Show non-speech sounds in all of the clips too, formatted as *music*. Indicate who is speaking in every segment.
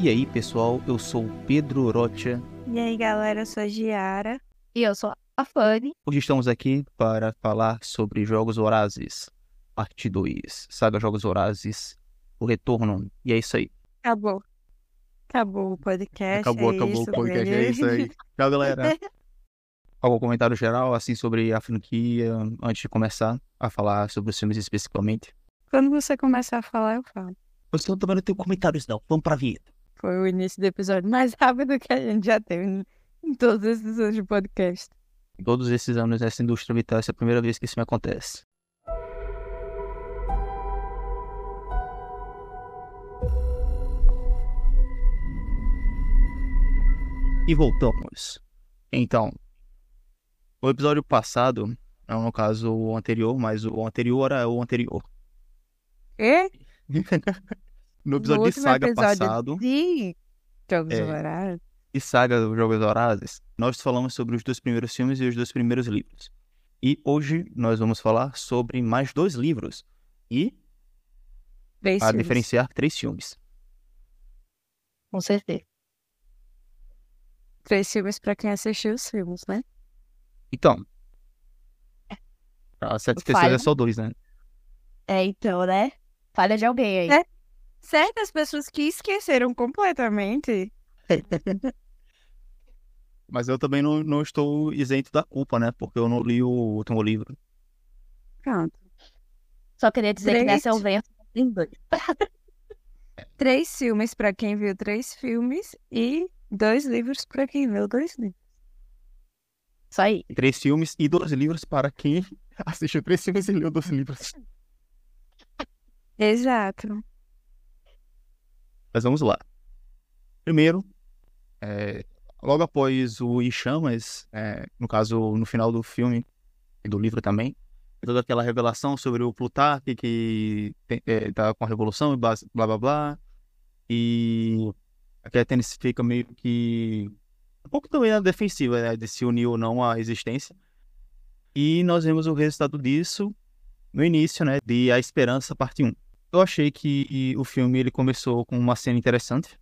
Speaker 1: E aí, pessoal, eu sou o Pedro Rocha.
Speaker 2: E aí, galera, eu sou a Giara.
Speaker 3: E eu sou a Fanny.
Speaker 1: Hoje estamos aqui para falar sobre Jogos Vorazes, parte 2, Saga Jogos Vorazes, o retorno. E é isso aí.
Speaker 2: Acabou. Acabou o podcast.
Speaker 1: Acabou,
Speaker 2: é
Speaker 1: acabou
Speaker 2: isso,
Speaker 1: o podcast, é isso aí. Tchau, galera. *laughs* Algum comentário geral, assim, sobre a franquia, antes de começar a falar sobre os filmes especificamente?
Speaker 2: Quando você começar a falar, eu falo.
Speaker 1: Você também não tem comentários, não. Vamos pra vinheta.
Speaker 2: Foi o início do episódio mais *laughs* rápido que a gente já teve em todos esses anos de podcast.
Speaker 1: Em todos esses anos nessa indústria vital, essa é a primeira vez que isso me acontece. E voltamos. Então, o episódio passado, não no caso o anterior, mas o anterior era o anterior.
Speaker 2: E? *laughs*
Speaker 1: No episódio
Speaker 2: no
Speaker 1: de
Speaker 2: último
Speaker 1: saga
Speaker 2: episódio
Speaker 1: passado,
Speaker 2: de Jogos
Speaker 1: É.
Speaker 2: Vorazes.
Speaker 1: e saga dos Jogos Vorazes, nós falamos sobre os dois primeiros filmes e os dois primeiros livros. E hoje nós vamos falar sobre mais dois livros e
Speaker 2: Três
Speaker 1: a
Speaker 2: filmes.
Speaker 1: diferenciar três filmes.
Speaker 3: Com certeza.
Speaker 2: Três filmes pra quem assistiu os filmes, né?
Speaker 1: Então, para certas pessoas é só dois, né?
Speaker 3: É, então, né? Falha de alguém aí.
Speaker 2: É. Certas pessoas que esqueceram completamente. *laughs*
Speaker 1: Mas eu também não, não estou isento da culpa, né? Porque eu não li o último livro.
Speaker 2: Pronto.
Speaker 3: Só queria dizer que
Speaker 2: Três.
Speaker 3: nessa eu venho em dois. *laughs*
Speaker 2: Três filmes pra quem viu três filmes e dois livros pra quem viu dois livros.
Speaker 3: Isso aí.
Speaker 1: Três filmes e dois livros para quem *laughs* assistiu três filmes e leu dois livros.
Speaker 2: Exato.
Speaker 1: Mas vamos lá. Primeiro, é, logo após o Em Chamas, é, no caso, no final do filme e do livro também, toda aquela revelação sobre o Plutarque que tem- é, tá com a revolução e blá blá blá, blá e a Katniss fica meio que um pouco também na defensiva, né, de se unir ou não à existência. E nós vemos o resultado disso no início, né, de A Esperança, parte 1. Eu achei que o filme ele começou com uma cena interessante.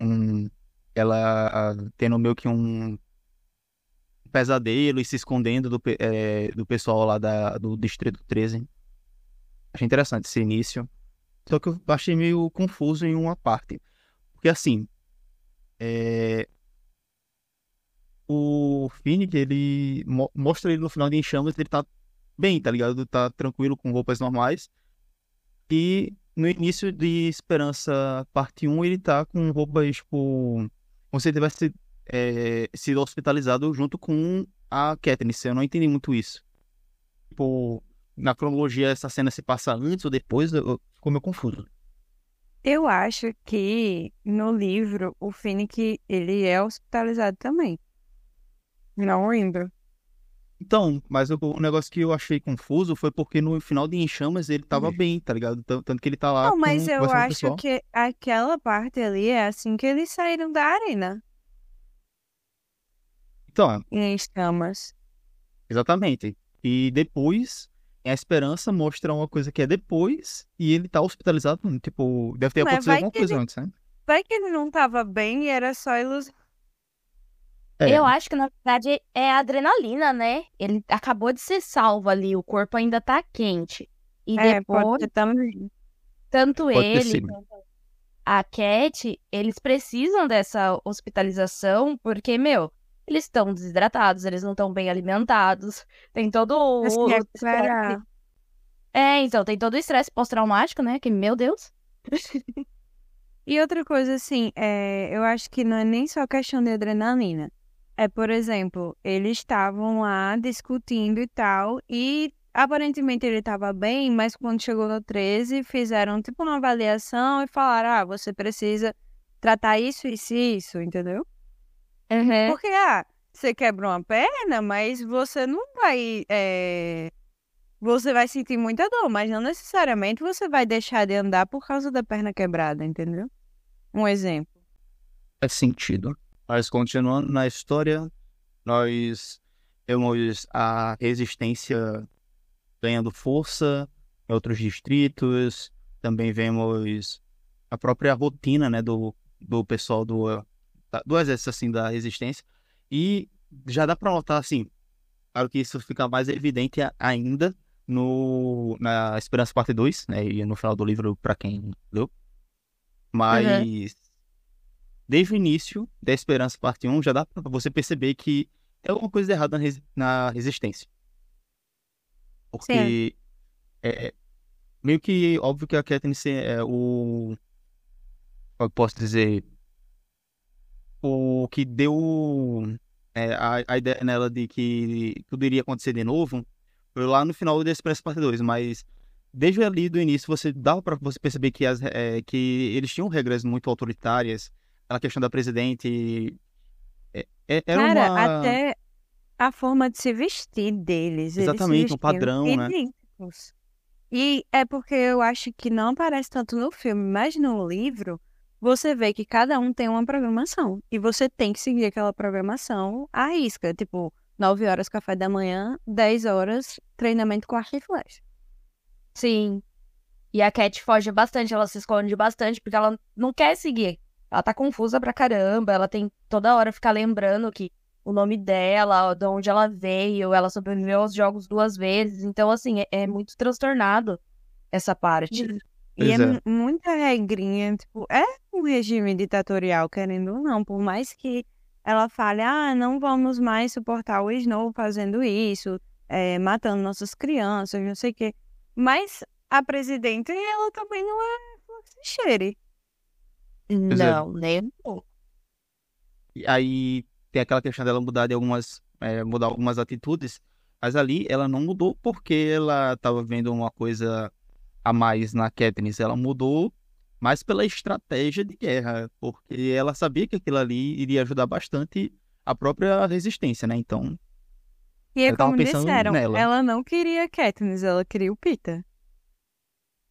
Speaker 1: Um, ela tendo meio que um pesadelo e se escondendo do, eh, do pessoal lá da, do Distrito 13. Achei interessante esse início. Só que eu achei meio confuso em uma parte. Porque assim, eh, o Finnick, ele mo- mostra ele no final de Em Chamas, ele tá bem, tá ligado? Tá tranquilo com roupas normais. E no início de Esperança, parte 1, ele tá com roupas, tipo, como se ele tivesse é, sido hospitalizado junto com a Katniss. Eu não entendi muito isso. Tipo, na cronologia, essa cena se passa antes ou depois, eu, ficou meio confuso.
Speaker 2: Eu acho que no livro o Finnick ele é hospitalizado também. Não lembro.
Speaker 1: Então, mas o, o negócio que eu achei confuso foi porque no final de Em Chamas ele tava bem, tá ligado? Tan- Tanto que ele tá lá
Speaker 2: Não, mas
Speaker 1: com,
Speaker 2: eu acho que aquela parte ali é assim que eles saíram da arena
Speaker 1: Então,
Speaker 2: em escamas.
Speaker 1: Exatamente. E depois, a esperança mostra uma coisa que é depois, e ele tá hospitalizado, tipo, deve ter
Speaker 2: Mas
Speaker 1: acontecido alguma coisa
Speaker 2: ele-
Speaker 1: antes, né?
Speaker 2: Vai que ele não tava bem e era só ilusão.
Speaker 1: É,
Speaker 3: Eu acho que, na verdade, é a adrenalina, né? Ele acabou de ser salvo ali, o corpo ainda tá quente. E
Speaker 2: É,
Speaker 3: depois,
Speaker 2: também.
Speaker 3: tanto
Speaker 1: Pode
Speaker 3: ele quanto a Cat, eles precisam dessa hospitalização porque, meu, eles estão desidratados, eles não estão bem alimentados. Tem todo o.
Speaker 2: É
Speaker 3: estresse-. É, então, tem todo o estresse pós-traumático, né? Que, meu Deus. *laughs*
Speaker 2: E outra coisa, assim, é, eu acho que não é nem só questão de adrenalina. É, por exemplo, eles estavam lá discutindo e tal, e aparentemente ele estava bem, mas quando chegou no 13, fizeram tipo uma avaliação e falaram: ah, você precisa tratar isso, isso e isso, entendeu?
Speaker 3: Uhum.
Speaker 2: Porque, ah, você quebrou uma perna, mas você não vai. é, Você vai sentir muita dor, mas não necessariamente você vai deixar de andar por causa da perna quebrada, entendeu? Um exemplo.
Speaker 1: faz sentido. Mas continuando na história, nós temos a resistência ganhando força em outros distritos, também vemos a própria rotina, né, do do pessoal do, do exército, assim, da resistência. E já dá pra notar, assim, claro que isso fica mais evidente ainda no, na Esperança Parte 2, né? E no final do livro, para quem leu. Mas uhum. Desde o início da Esperança Parte 1, já dá pra você perceber que é alguma coisa errada na, na resistência. Porque é, é, meio que óbvio que a Katniss é o. Como eu posso dizer? O que deu é, a, a ideia nela de que tudo iria acontecer de novo foi lá no final do Expresso Parte 2, mas desde ali do início você dava para você perceber que, as, é, que eles tinham regras muito autoritárias, a questão da presidente. É, é, era
Speaker 2: Cara,
Speaker 1: uma...
Speaker 2: até a forma de se vestir deles.
Speaker 1: Exatamente, um padrão, né?
Speaker 2: E é porque eu acho que não aparece tanto no filme, mas no livro você vê que cada um tem uma programação. E você tem que seguir aquela programação à risca. Tipo, 9 horas café da manhã, 10 horas treinamento com arco e flecha.
Speaker 3: Sim. E a Cat foge bastante, ela se esconde bastante, porque ela não quer seguir. Ela tá confusa pra caramba, ela tem toda hora ficar lembrando que o nome dela, de onde ela veio, ela sobreviveu aos jogos duas vezes. Então, assim, é, é muito transtornado essa parte.
Speaker 2: E é, é muita regrinha, tipo, é um regime ditatorial, querendo ou não, por mais que ela fale, ah, não vamos mais suportar o Snow fazendo isso, é, matando nossas crianças, não sei o quê. Mas a presidente, ela também não é fluxicheire.
Speaker 3: Não, nem um pouco.
Speaker 1: E aí tem aquela questão dela mudar de algumas, é, mudar algumas atitudes, mas ali ela não mudou porque ela estava vendo uma coisa a mais na Katniss, ela mudou mais pela estratégia de guerra, porque ela sabia que aquilo ali iria ajudar bastante a própria resistência, né? Então.
Speaker 2: E é como disseram, nela. ela não queria Katniss, ela queria o Pita.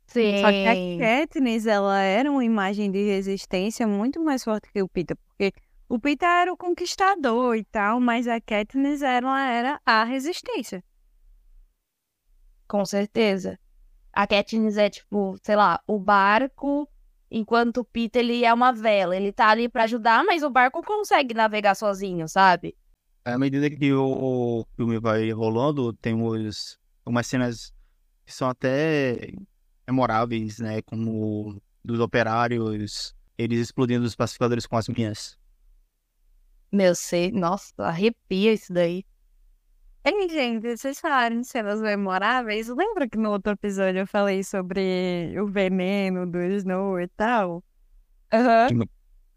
Speaker 3: Sim.
Speaker 2: Só que a Katniss, ela era uma imagem de resistência muito mais forte que o Pita, porque o Pita era o conquistador e tal, mas a Katniss ela era a resistência.
Speaker 3: Com certeza. A Katniss é tipo, sei lá, o barco Enquanto o Peter, ele é uma vela. Ele tá ali para ajudar, mas o barco consegue navegar sozinho, sabe?
Speaker 1: À medida que o, o filme vai rolando, temos umas cenas que são até memoráveis, né? Como dos operários, eles explodindo os pacificadores com as minhas.
Speaker 3: Meu, sei, nossa, arrepia isso daí.
Speaker 2: Ei, gente, vocês falaram de cenas memoráveis. Lembra que no outro episódio eu falei sobre o veneno do Snow e tal?
Speaker 3: Aham. Uhum.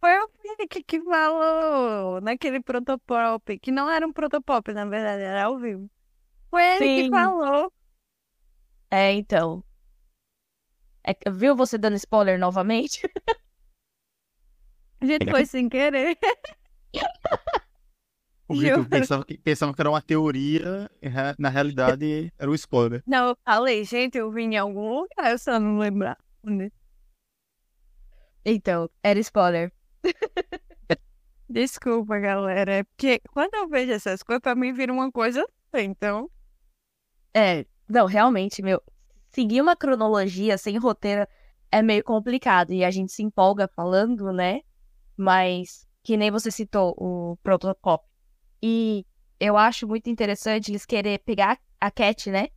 Speaker 2: Foi o Felipe que falou naquele protopop, que não era um protopop, na verdade, era ao vivo. Foi ele Sim. que falou.
Speaker 3: É, então. É, viu você dando spoiler novamente?
Speaker 2: A gente foi sem querer.
Speaker 1: O Vitor pensava que, pensava que era uma teoria, na realidade era um spoiler.
Speaker 2: Não, eu falei, gente, eu vi em algum lugar, eu só não lembrar.
Speaker 3: Então, era spoiler. *laughs*
Speaker 2: Desculpa, galera. É porque quando eu vejo essas coisas, pra mim vira uma coisa então.
Speaker 3: É, não, realmente, meu. Seguir uma cronologia sem roteiro é meio complicado e a gente se empolga falando, né? Mas, que nem você citou o protocolo e eu acho muito interessante eles querer pegar a Cat, né?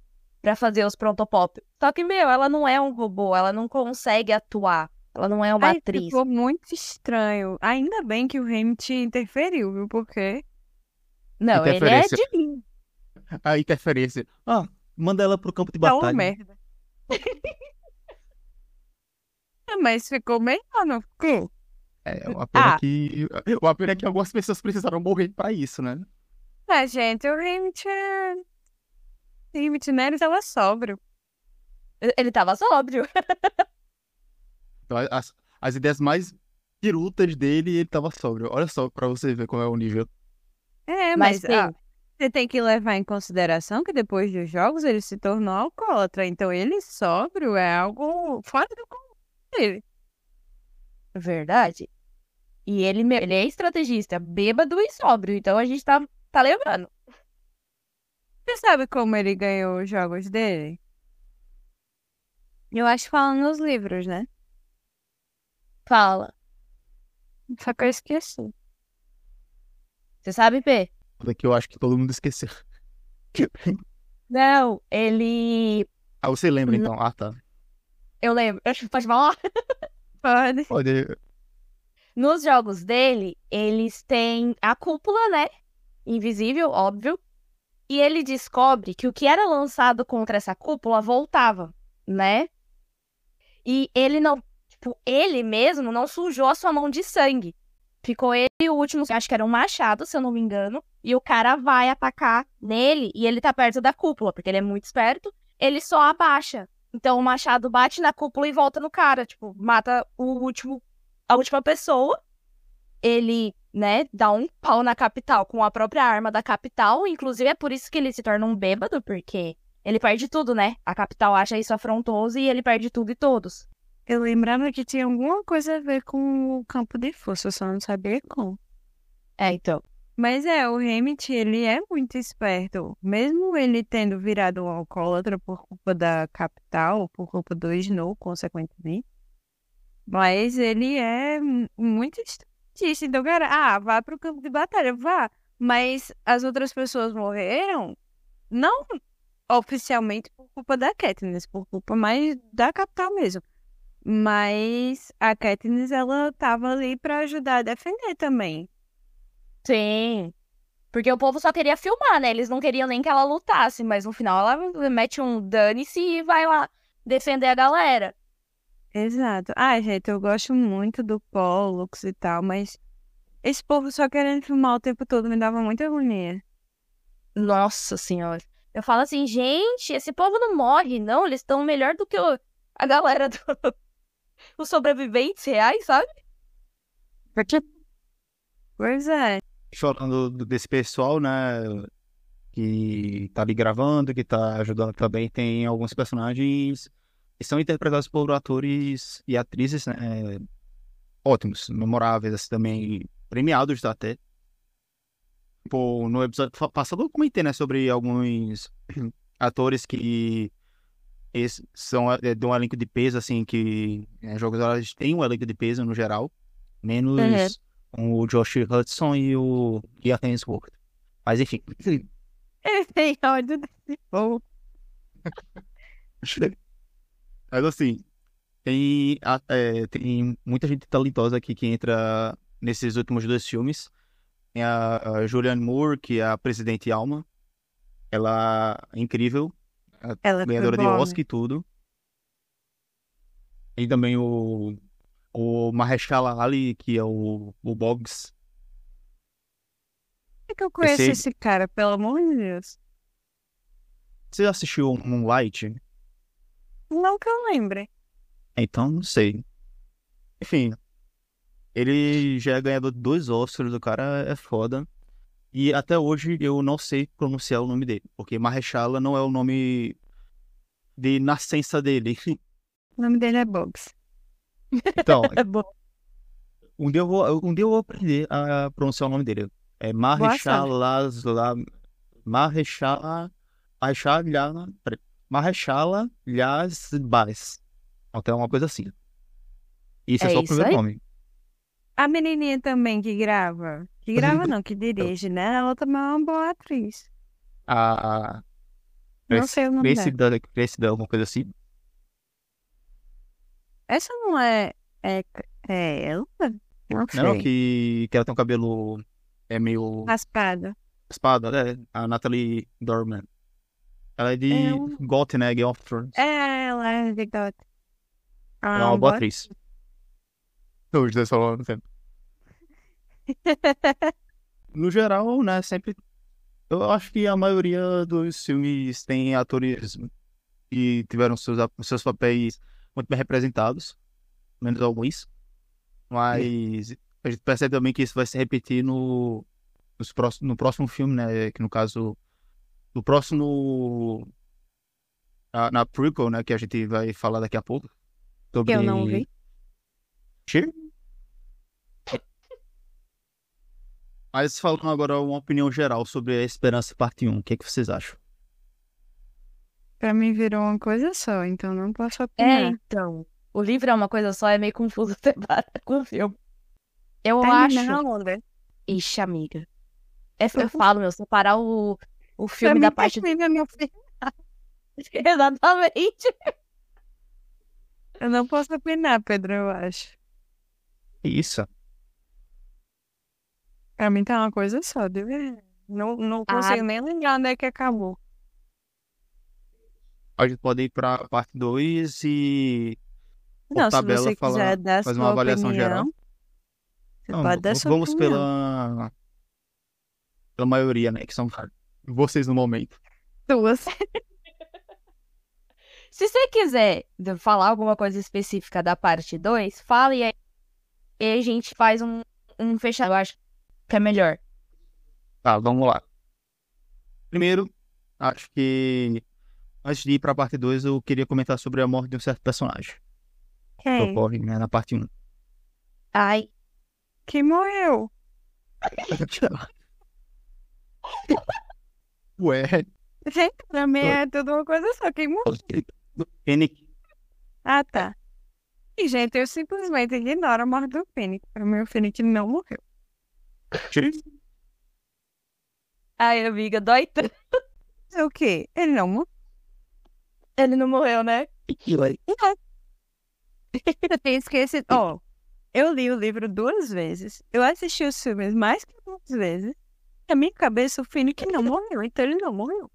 Speaker 3: Pra fazer os prontopop. Só que, meu, ela não é um robô, ela não consegue atuar. Ela não é uma
Speaker 2: Ai,
Speaker 3: atriz.
Speaker 2: Ficou muito estranho. Ainda bem que o Hamilton interferiu, viu? Porque.
Speaker 3: Não, ele é de
Speaker 1: A interferência. Ah, manda ela pro campo de batalha. Tá uma
Speaker 2: merda. Mas ficou melhor, não ficou?
Speaker 1: É uma pena ah. que. Uma pena que algumas pessoas precisaram morrer pra isso, né?
Speaker 2: É, gente, o Rimit. Rimit Neres tava sóbrio.
Speaker 3: Ele tava sóbrio. *laughs*
Speaker 1: Então, as, as ideias mais pirutas dele, ele tava sóbrio. Olha só pra você ver como é o nível.
Speaker 2: É, mas, mas ah, você tem que levar em consideração que depois dos jogos ele se tornou alcoólatra. Então ele sóbrio é algo fora do comum dele.
Speaker 3: Verdade. E ele, ele é estrategista, bêbado e sóbrio, então a gente tá, tá lembrando.
Speaker 2: Você sabe como ele ganhou os jogos dele? Eu acho que fala nos livros, né?
Speaker 3: Fala.
Speaker 2: Só que eu esqueci.
Speaker 3: Você sabe, P?
Speaker 1: Daqui eu acho que todo mundo esqueceu. *laughs*
Speaker 3: Não, ele.
Speaker 1: Ah, você lembra
Speaker 3: Não.
Speaker 1: então? Ah, tá.
Speaker 3: Eu lembro. Pode falar? *laughs*
Speaker 2: Pode.
Speaker 1: Pode.
Speaker 3: Nos jogos dele, eles têm a cúpula, né? Invisível, óbvio. E ele descobre que o que era lançado contra essa cúpula voltava, né? E ele não. Tipo, ele mesmo não sujou a sua mão de sangue. Ficou ele e o último, acho que era um machado, se eu não me engano. E o cara vai atacar nele e ele tá perto da cúpula, porque ele é muito esperto. Ele só abaixa. Então o machado bate na cúpula e volta no cara. Tipo, mata o último, a última pessoa. Ele, né, dá um pau na capital com a própria arma da capital. Inclusive é por isso que ele se torna um bêbado, porque ele perde tudo, né? A capital acha isso afrontoso e ele perde tudo e todos.
Speaker 2: Eu lembrava que tinha alguma coisa a ver com o campo de força, só não sabia como.
Speaker 3: É, então.
Speaker 2: Mas é, o Hammett, ele é muito esperto. Mesmo ele tendo virado um alcoólatra por culpa da capital, por culpa do Snow, consequentemente. Mas ele é mu- muito estrategista. Então, cara, ah, vá pro campo de batalha, vá. Mas as outras pessoas morreram, não oficialmente por culpa da Katniss, por culpa mais da capital mesmo. Mas a Katniss, ela tava ali pra ajudar a defender também.
Speaker 3: Sim. Porque o povo só queria filmar, né? Eles não queriam nem que ela lutasse, mas no final ela mete um dane-se e vai lá defender a galera.
Speaker 2: Exato. Ah, gente, eu gosto muito do Pollux e tal, mas esse povo só querendo filmar o tempo todo me dava muita agonia.
Speaker 3: Nossa senhora. Eu falo assim, gente, esse povo não morre, não. Eles estão melhor do que o- a galera do... *laughs* os sobreviventes reais, sabe?
Speaker 2: Porque... Pois é.
Speaker 1: Falando do- desse pessoal, né? Que tá ali gravando, que tá ajudando também, tem alguns personagens que são interpretados por atores e atrizes, né? Ótimos, memoráveis, assim, também premiados até. Tipo, no episódio passado eu comentei, né, sobre alguns *clears throat* atores que são é, de um elenco de peso, assim, que é, jogos horários têm um elenco de peso no geral, menos o Josh Hudson e o Ian Hemsworth. Mas enfim. *laughs*
Speaker 2: Ele tem ódio desse povo.
Speaker 1: Mas assim, tem, é, tem muita gente talentosa aqui que entra nesses últimos dois filmes. Tem a, a Julianne Moore, que é a Presidente Alma. Ela é incrível,
Speaker 2: Ela foi
Speaker 1: ganhadora de
Speaker 2: né?
Speaker 1: Oscar e tudo. E também o, o Mahershala Ali, que é o, o Boggs.
Speaker 2: Como é que eu conheço
Speaker 1: Esse-
Speaker 2: esse cara, pelo amor de Deus?
Speaker 1: Você já assistiu Moonlight?
Speaker 2: Não que eu lembre.
Speaker 1: Então, não sei. Enfim, ele já é ganhador de dois Oscars, o cara é foda. E até hoje eu não sei pronunciar o nome dele, porque Mahershala não é o nome de nascença dele. *laughs*
Speaker 2: O nome dele é Bugs.
Speaker 1: Então, *laughs*
Speaker 3: É bom.
Speaker 1: um dia eu vou, um dia eu vou aprender a pronunciar o nome dele. É Mahershala, Mahershala, peraí. Mahershala Yazbais. Até uma coisa assim. Isso é,
Speaker 3: É
Speaker 1: só o primeiro
Speaker 3: aí.
Speaker 1: nome.
Speaker 2: A menininha também que grava. Que grava não, que dirige, né? Ela também é uma boa atriz.
Speaker 1: A, a
Speaker 2: Não sei o nome
Speaker 1: Grace
Speaker 2: dela.
Speaker 1: Grace Dunn, alguma coisa assim.
Speaker 2: Essa não é... É, é ela? Não sei.
Speaker 1: Não, que, que ela tem um cabelo é meio
Speaker 2: Raspada.
Speaker 1: espada, né? A Natalie Dorman. Ela é de
Speaker 2: É um-
Speaker 1: GOT, né? Game of Thrones.
Speaker 2: É, ela é de God.
Speaker 1: Ela é uma boa atriz. Não, os dois mesmo tempo. *laughs* No geral, né, sempre. Eu acho que a maioria dos filmes tem atores que tiveram seus, seus papéis muito bem representados, menos alguns. Mas a gente percebe também que isso vai se repetir no, nos próximos, no próximo filme, né? Que no caso. No próximo. Na, na prequel, né? Que a gente vai falar daqui a pouco. Sobre...
Speaker 2: Eu não vi.
Speaker 1: Cheer? Mas falando agora uma opinião geral sobre a Esperança Parte 1, o que, é que vocês acham?
Speaker 2: Pra mim virou uma coisa só, então não posso
Speaker 3: É,
Speaker 2: opinar.
Speaker 3: então. O livro é uma coisa só, é meio confuso *laughs* separar com o filme. Eu
Speaker 2: Termina
Speaker 3: acho.
Speaker 2: onda.
Speaker 3: Ixi, amiga. É, eu falo, meu, separar o, o filme da parte.
Speaker 2: termina, meu *laughs* filho.
Speaker 3: Exatamente.
Speaker 2: Eu não posso opinar, Pedro, eu acho.
Speaker 1: Isso.
Speaker 2: Pra mim tá uma coisa só, de verdade. Não, não
Speaker 3: Ah.
Speaker 2: consigo nem lembrar onde é que acabou.
Speaker 1: A gente pode ir pra parte 2 e. Por
Speaker 2: Não, se
Speaker 1: tabela,
Speaker 2: você
Speaker 1: falar-
Speaker 2: quiser dar
Speaker 1: fazer
Speaker 2: sua
Speaker 1: uma avaliação
Speaker 2: opinião,
Speaker 1: geral.
Speaker 2: Você
Speaker 1: Não,
Speaker 2: pode dar sua
Speaker 1: vamos
Speaker 2: opinião.
Speaker 1: pela. Pela maioria, né? Que são vocês no momento.
Speaker 2: Duas. *laughs*
Speaker 3: Se você quiser falar alguma coisa específica da parte 2, fala e aí e a gente faz um, um fechado. Eu acho que é melhor.
Speaker 1: Tá, vamos lá. Primeiro, acho que. Antes de ir pra parte 2, eu queria comentar sobre a morte de um certo personagem. Que
Speaker 2: Quem?
Speaker 1: ocorre né, na parte 1.
Speaker 3: Ai,
Speaker 2: Quem morreu? *laughs*
Speaker 1: Ué,
Speaker 2: Gente, pra mim é tudo uma coisa só. Quem morreu?
Speaker 1: N.
Speaker 2: Ah, tá. E, gente, eu simplesmente ignoro a morte do Fênix. Pra mim, o Fênix não morreu.
Speaker 3: ai, amiga, dói tanto.
Speaker 2: O quê? Ele não morreu.
Speaker 3: Ele não morreu, né?
Speaker 2: Eu tenho esquecido. Ó, eu li o livro duas vezes. Eu assisti os filmes mais que duas vezes. Na minha cabeça, o Fênix não morreu. Então, ele não morreu.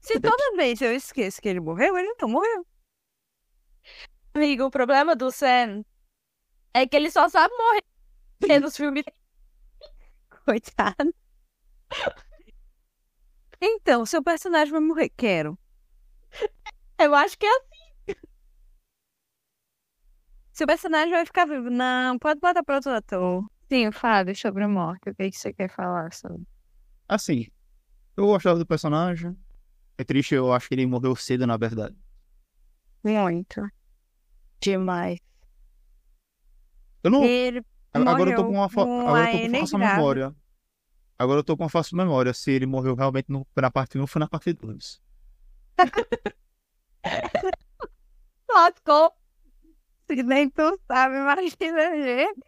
Speaker 2: Se toda vez eu esqueço que ele morreu, ele não morreu.
Speaker 3: Amigo, o problema do Sam é que ele só sabe morrer nos filmes.
Speaker 2: Coitado. Então, seu personagem vai morrer. Quero.
Speaker 3: Eu acho que é assim.
Speaker 2: Seu personagem vai ficar vivo. Não, pode botar para outro ator. Sim, fale sobre a morte. O que, é que você quer falar sobre?
Speaker 1: Assim, eu gostava do personagem. É triste, eu acho que ele morreu cedo, na verdade.
Speaker 2: Muito.
Speaker 3: Demais.
Speaker 1: Eu não.
Speaker 2: Ele
Speaker 1: Agora eu tô com uma, fa-
Speaker 2: com
Speaker 1: agora eu tô com
Speaker 2: grávida.
Speaker 1: memória. Agora eu tô com uma falsa memória. Se ele morreu realmente no, na parte 1 ou foi na parte 2. *laughs*
Speaker 3: Lascou.
Speaker 2: Se nem tu sabe, imagina a gente.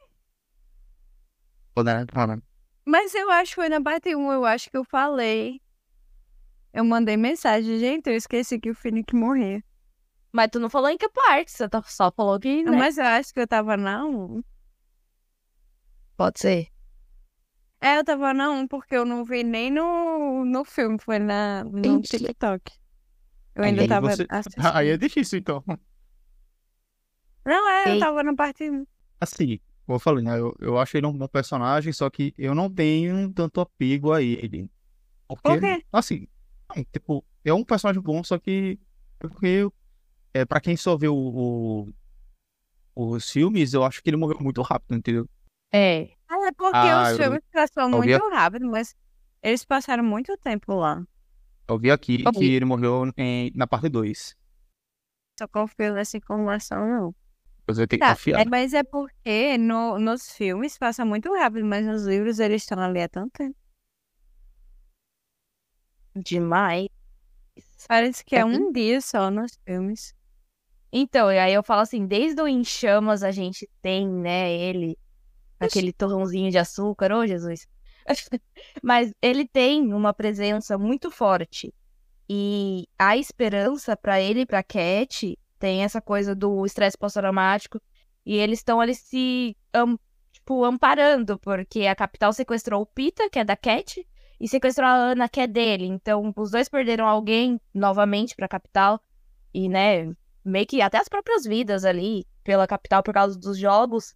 Speaker 2: Mas eu acho que foi na parte 1, eu acho que eu falei. Eu mandei mensagem, gente, eu esqueci que o Phoenix morreu.
Speaker 3: Mas tu não falou em que parte, você tá- só falou que, né?
Speaker 2: Mas eu acho que eu tava na 1.
Speaker 3: Pode ser.
Speaker 2: É, eu tava na 1 porque eu não vi nem no, no filme, foi na, no
Speaker 3: Entendi.
Speaker 2: TikTok. Eu ainda
Speaker 1: Aí
Speaker 2: tava
Speaker 1: você- *laughs*
Speaker 2: assistindo.
Speaker 1: Aí é difícil, então.
Speaker 2: Não, é, eu
Speaker 3: Ei.
Speaker 2: tava na parte 1.
Speaker 1: Assim, como eu falei, né? Eu, eu acho ele um bom personagem, só que eu não tenho tanto apego a ele. Porque,
Speaker 2: Por quê?
Speaker 1: assim, é, tipo, é um personagem bom, só que porque é, pra quem só vê o, o- os filmes, eu acho que ele morreu muito rápido, entendeu?
Speaker 3: É.
Speaker 2: Ah, é porque
Speaker 1: Ah,
Speaker 2: os
Speaker 1: eu-
Speaker 2: filmes
Speaker 1: eu
Speaker 2: muito rápido, mas eles passaram muito tempo lá.
Speaker 1: Eu vi aqui
Speaker 3: Eu
Speaker 1: que ele morreu em- na parte 2.
Speaker 2: Só confio nessa informação, não.
Speaker 1: Depois eu tenho que
Speaker 2: Tá,
Speaker 1: confiar.
Speaker 2: é, mas é porque no, nos filmes passa muito rápido, mas nos livros eles estão ali há tanto tempo.
Speaker 3: Demais.
Speaker 2: Parece que é
Speaker 3: É
Speaker 2: um dia só nos filmes.
Speaker 3: Então, e aí eu falo assim, desde o Em Chamas a gente tem, né, ele, aquele torrãozinho de açúcar, ô Jesus. *laughs* Mas ele tem uma presença muito forte. E a esperança pra ele e pra Cat tem essa coisa do estresse pós-traumático. E eles estão ali se, am- tipo, amparando, porque a capital sequestrou o Pita, que é da Cat, e sequestrou a Ana, que é dele. Então, os dois perderam alguém novamente pra capital. E, né, meio que até as próprias vidas ali pela capital por causa dos jogos.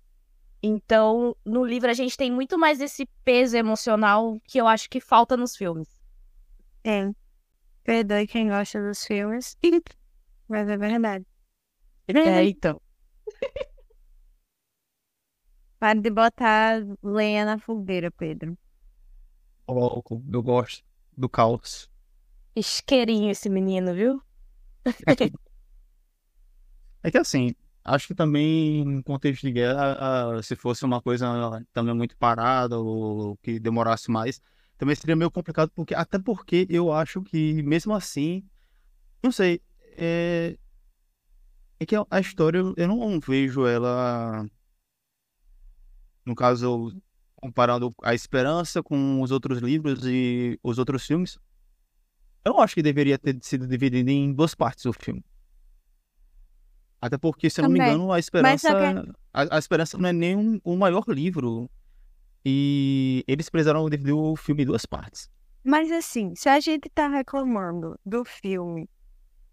Speaker 3: Então, no livro a gente tem muito mais esse peso emocional que eu acho que falta nos filmes.
Speaker 2: Tem. Perdoe quem gosta dos filmes. *laughs* Mas é verdade.
Speaker 3: então. *laughs*
Speaker 2: Para de botar lenha na fogueira, Pedro.
Speaker 1: Coloco, eu gosto do caos.
Speaker 3: Isqueirinho esse menino, viu?
Speaker 1: É que assim, acho que também em contexto de guerra, se fosse uma coisa também muito parada ou que demorasse mais, também seria meio complicado, porque até porque eu acho que mesmo assim, não sei, é, é que a história eu não vejo ela no caso, comparando a Esperança com os outros livros e os outros filmes, eu acho que deveria ter sido dividido em duas partes o filme. Até porque, se eu não me engano, a Esperança, a, a Esperança não é nem um, o maior livro. E eles precisaram dividir o filme em duas partes.
Speaker 2: Mas assim, se a gente tá reclamando do filme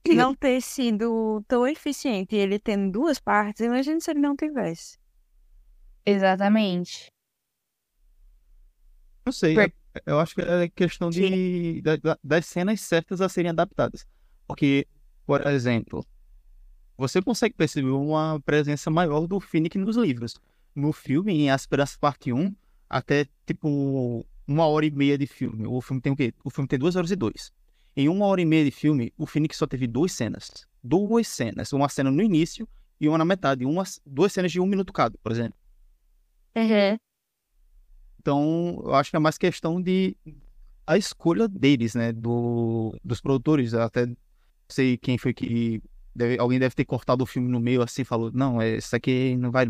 Speaker 2: não ter sido tão eficiente e ele tendo duas partes, imagina se ele não tivesse.
Speaker 3: Exatamente.
Speaker 1: Não sei,
Speaker 3: Per-
Speaker 1: eu, eu acho que é questão de, da- das cenas certas a serem adaptadas. Porque, por exemplo, você consegue perceber uma presença maior do Finnick nos livros. No filme, em A Esperança Parte 1, até tipo uma hora e meia de filme. O filme tem o quê? O filme tem duas horas e dois. Em uma hora e meia de filme, o Finnick só teve duas cenas. Duas cenas. Uma cena no início e uma na metade. Uma, duas cenas de um minuto cada, por exemplo.
Speaker 3: Uhum.
Speaker 1: Então, eu acho que é mais questão de a escolha deles, né? Do, dos produtores. Até sei quem foi que. Deve- alguém deve ter cortado o filme no meio assim e falou: Não, é, isso aqui não vai.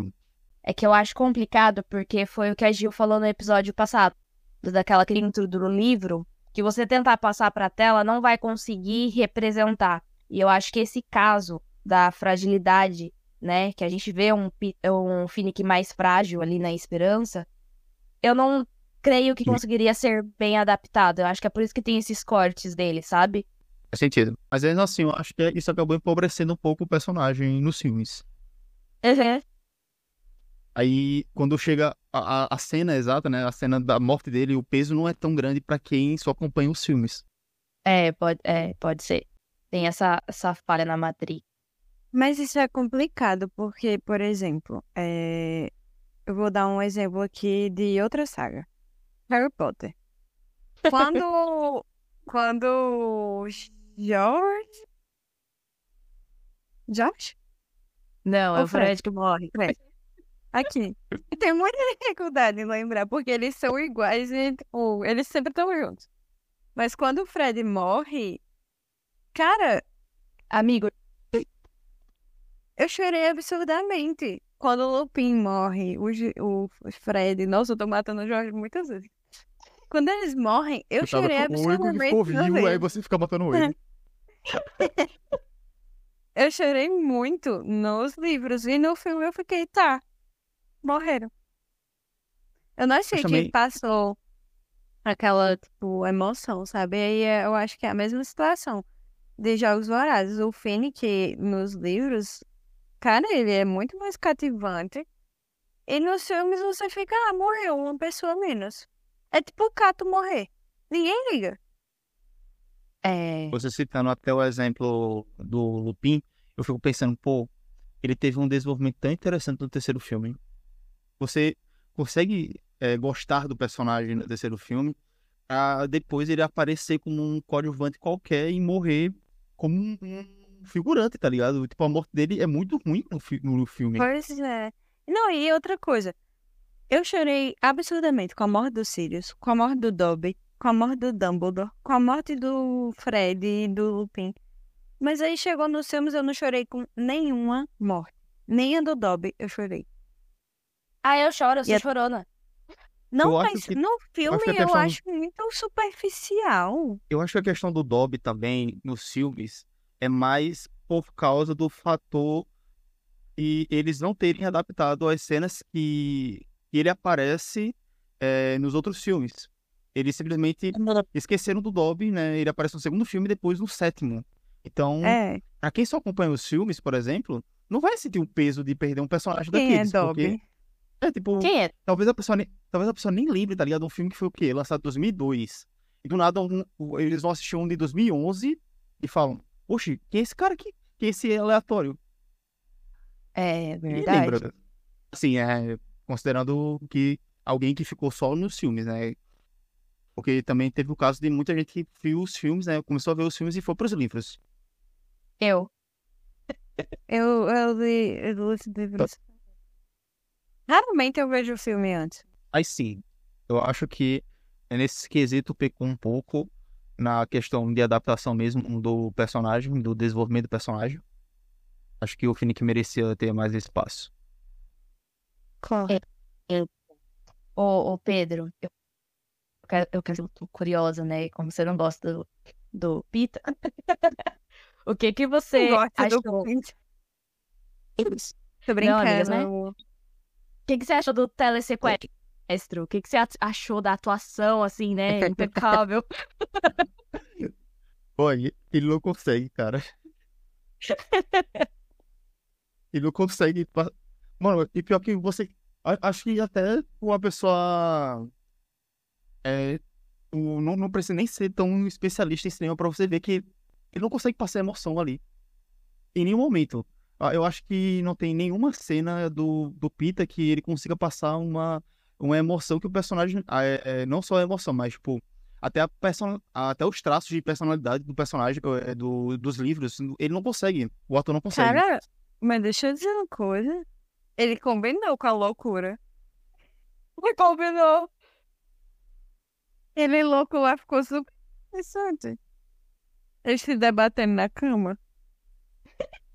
Speaker 3: É que eu acho complicado porque foi o que a Gil falou no episódio passado, daquela intro do livro, que você tentar passar pra tela não vai conseguir representar. E eu acho que esse caso da fragilidade, né, que a gente vê um, um Finnick mais frágil ali na esperança, eu não creio que conseguiria ser bem adaptado. Eu acho que é por isso que tem esses cortes dele, sabe?
Speaker 1: Faz sentido. Mas ainda assim, eu acho que isso acabou empobrecendo um pouco o personagem nos filmes.
Speaker 3: Uhum.
Speaker 1: Aí, quando chega a, a- a cena exata, né? A cena da morte dele, o peso não é tão grande pra quem só acompanha os filmes.
Speaker 3: É, pode, é, pode ser. Tem essa, essa falha na matriz.
Speaker 2: Mas isso é complicado, porque, por exemplo, é, eu vou dar um exemplo aqui de outra saga. Harry Potter. *laughs* Quando. quando. George. Josh?
Speaker 3: Não, é o Fred.
Speaker 2: Fred que morre. Fred. Aqui. Eu tenho muita dificuldade em lembrar, porque eles são iguais e, tipo, eles sempre estão juntos. Mas quando o Fred morre. Cara,
Speaker 3: Amigo,
Speaker 2: Eu chorei absurdamente. Quando o Lupin morre, o, o Fred. Nossa, eu tô matando o Jorge muitas vezes. Quando eles morrem, eu chorei absurdamente. também.
Speaker 1: você fica matando *laughs* ele. *laughs*
Speaker 2: Eu chorei muito nos livros. E no filme eu fiquei, tá. Morreram. Eu não achei
Speaker 1: também-
Speaker 2: que passou aquela, tipo, emoção, sabe? Aí é- eu acho que é a mesma situação de Jogos Vorazes. O Finnick, nos livros, cara, ele é muito mais cativante. E nos filmes você fica, ah, morreu uma pessoa menos. É tipo o Cato morrer. Ninguém liga.
Speaker 3: É.
Speaker 1: Você citando até o exemplo do Lupin, eu fico pensando, pô, ele teve um desenvolvimento tão interessante no terceiro filme. Você consegue é, gostar do personagem no terceiro filme, pra depois ele aparecer como um coadjuvante qualquer e morrer como um, um figurante, tá ligado? Tipo, a morte dele é muito ruim no, fi- no filme.
Speaker 2: Pois é. Não, e outra coisa. Eu chorei absurdamente com a morte do Sirius, com a morte do Dobby, com a morte do Dumbledore, com a morte do Fred e do Lupin. Mas aí chegou nos filmes eu não chorei com nenhuma morte. Nem a do Dobby eu chorei.
Speaker 3: Ah, eu choro, eu sou
Speaker 2: E
Speaker 3: chorona.
Speaker 2: Não,
Speaker 1: Eu acho
Speaker 2: mas
Speaker 1: que-
Speaker 2: no filme
Speaker 1: que a
Speaker 2: eu acho muito superficial.
Speaker 1: Eu acho que a questão do Dobby também nos filmes é mais por causa do fator e eles não terem adaptado as cenas que, que ele aparece eh, nos outros filmes. Eles simplesmente esqueceram do Dobby, né? Ele aparece no segundo filme e depois no sétimo. Então,
Speaker 2: É.
Speaker 1: pra quem só acompanha os filmes, por exemplo, não vai sentir o peso de perder um personagem
Speaker 2: Quem é
Speaker 1: daqueles. porque
Speaker 2: Dobby?
Speaker 1: é tipo,
Speaker 3: Quem é?
Speaker 1: talvez a pessoa nem, talvez a pessoa nem lembre, tá ligado? Um filme que foi o quê? Lançado em 2002. E do nada um- eles vão assistir um de 2011 e falam: Oxe, quem é esse cara aqui? Quem é esse aleatório?
Speaker 3: É
Speaker 1: Ninguém
Speaker 3: verdade.
Speaker 1: lembra. Assim, é, considerando que alguém que ficou só nos filmes, né? Porque também teve o caso de muita gente que viu os filmes, né? Começou a ver os filmes e foi pros livros.
Speaker 3: Eu. *laughs*
Speaker 2: Eu, eu li, eu li os livros. Raramente eu vejo o filme antes.
Speaker 1: Aí sim, eu acho que é nesse quesito pecou um pouco na questão de adaptação mesmo do personagem, do desenvolvimento do personagem. Acho que o Finnick merecia ter mais espaço.
Speaker 2: Claro.
Speaker 3: Ô, ô Pedro, eu quero, eu quero, tô curiosa, né? Como você não gosta do, do Pita. *laughs* o que que você
Speaker 2: Gosto
Speaker 3: achou?
Speaker 2: do Pita. Tô
Speaker 3: Não,
Speaker 2: brincando.
Speaker 3: amigas, né? O que que você achou do telesequestro? O que que você ach- achou da atuação, assim, né? *laughs* Impecável. *laughs*
Speaker 1: Pô, ele não consegue, cara. Ele não consegue. Mano, e pior que você. Acho que até uma pessoa. É, o- não, não precisa nem ser tão especialista em cinema pra você ver que ele não consegue passar emoção ali. Em nenhum momento. Ah, Eu acho que não tem nenhuma cena do, do Pita que ele consiga passar uma, uma emoção que o personagem. ah, é- é, não só a emoção, mas, tipo, até, a person... até os traços de personalidade do personagem, eh, do, dos livros, ele não consegue. O ator não consegue.
Speaker 2: Cara, mas deixa eu dizer uma coisa. Ele combinou com a loucura. Ele combinou. Ele louco lá ficou super interessante. Eles se debatendo na cama.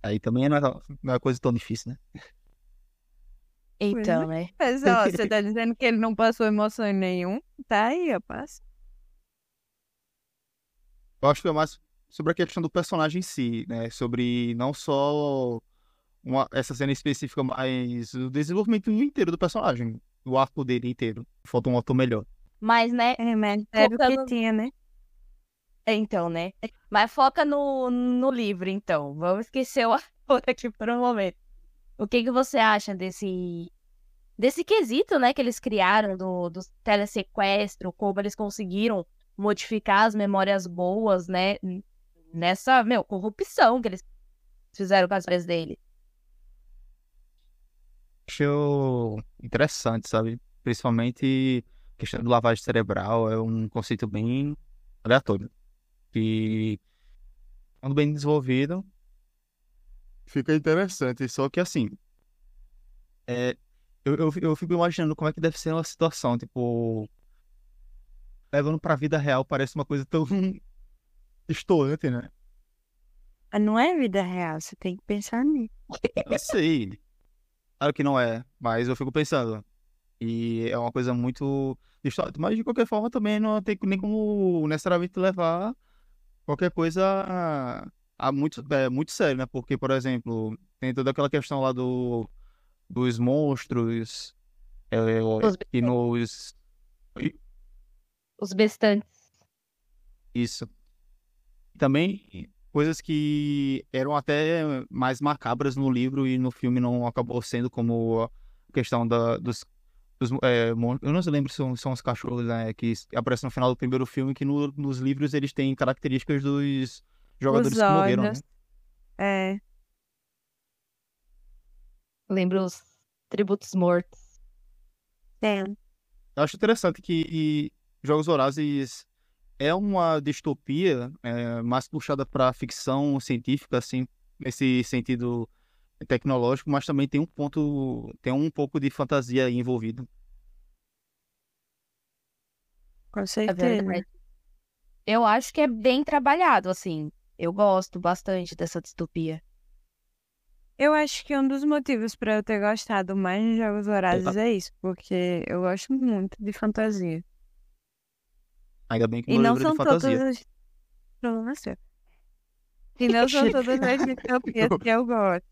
Speaker 1: Aí também não é, não é coisa tão difícil, né?
Speaker 3: Então, né?
Speaker 2: Mas, ó, você tá dizendo que ele não passou emoção em nenhum? Tá aí, ó, passa.
Speaker 1: Eu acho que é mais sobre a questão do personagem em si, né? Sobre não só uma, essa cena específica, mas o desenvolvimento inteiro do personagem. O arco dele inteiro. Falta um ator melhor.
Speaker 3: Mas, né?
Speaker 2: É, mas era o que tinha, né?
Speaker 3: Então, né? Mas foca no, no livro, então. Vamos esquecer o ator aqui por um momento. O que que você acha desse desse quesito, né, que eles criaram do, do telesequestro, como eles conseguiram modificar as memórias boas, né, nessa, meu, corrupção que eles fizeram com as memórias dele.
Speaker 1: Acho interessante, sabe? Principalmente questão do lavagem cerebral é um conceito bem aleatório. Que, quando bem desenvolvido, fica interessante. Só que, assim, é, eu, eu, eu fico imaginando como é que deve ser uma situação, tipo, levando pra vida real, parece uma coisa tão *laughs* estourante, né?
Speaker 2: Mas não é vida real, você tem que pensar nisso.
Speaker 1: Eu sei. Claro que não é, mas eu fico pensando. E é uma coisa muito distante. Mas de qualquer forma também não tem nem como necessariamente levar qualquer coisa a, a muito, é, muito sério, né? Porque, por exemplo, tem toda aquela questão lá do, dos monstros é,
Speaker 3: Os
Speaker 1: e nos.
Speaker 3: Os bestantes.
Speaker 1: Isso. Também coisas que eram até mais macabras no livro e no filme não acabou sendo como a questão da, dos, dos é, eu não lembro se são, são os cachorros né, que aparecem no final do primeiro filme que no- nos livros eles têm características dos jogadores
Speaker 2: Os
Speaker 1: que morreram, né?
Speaker 2: É.
Speaker 3: Lembra os tributos mortos.
Speaker 2: Tem.
Speaker 1: Eu acho interessante que Jogos Vorazes é uma distopia é, mais puxada para ficção científica, assim, nesse sentido tecnológico, mas também tem um ponto, tem um pouco de fantasia envolvido.
Speaker 2: Com
Speaker 3: É
Speaker 2: certeza.
Speaker 3: Eu acho que é bem trabalhado, assim. Eu gosto bastante dessa distopia.
Speaker 2: Eu acho que um dos motivos pra eu ter gostado mais de Jogos Vorazes é isso, porque eu gosto muito de fantasia.
Speaker 1: Ainda bem que
Speaker 2: E não são todas as. Problema seu. E não são *laughs* todas as distopias que eu gosto.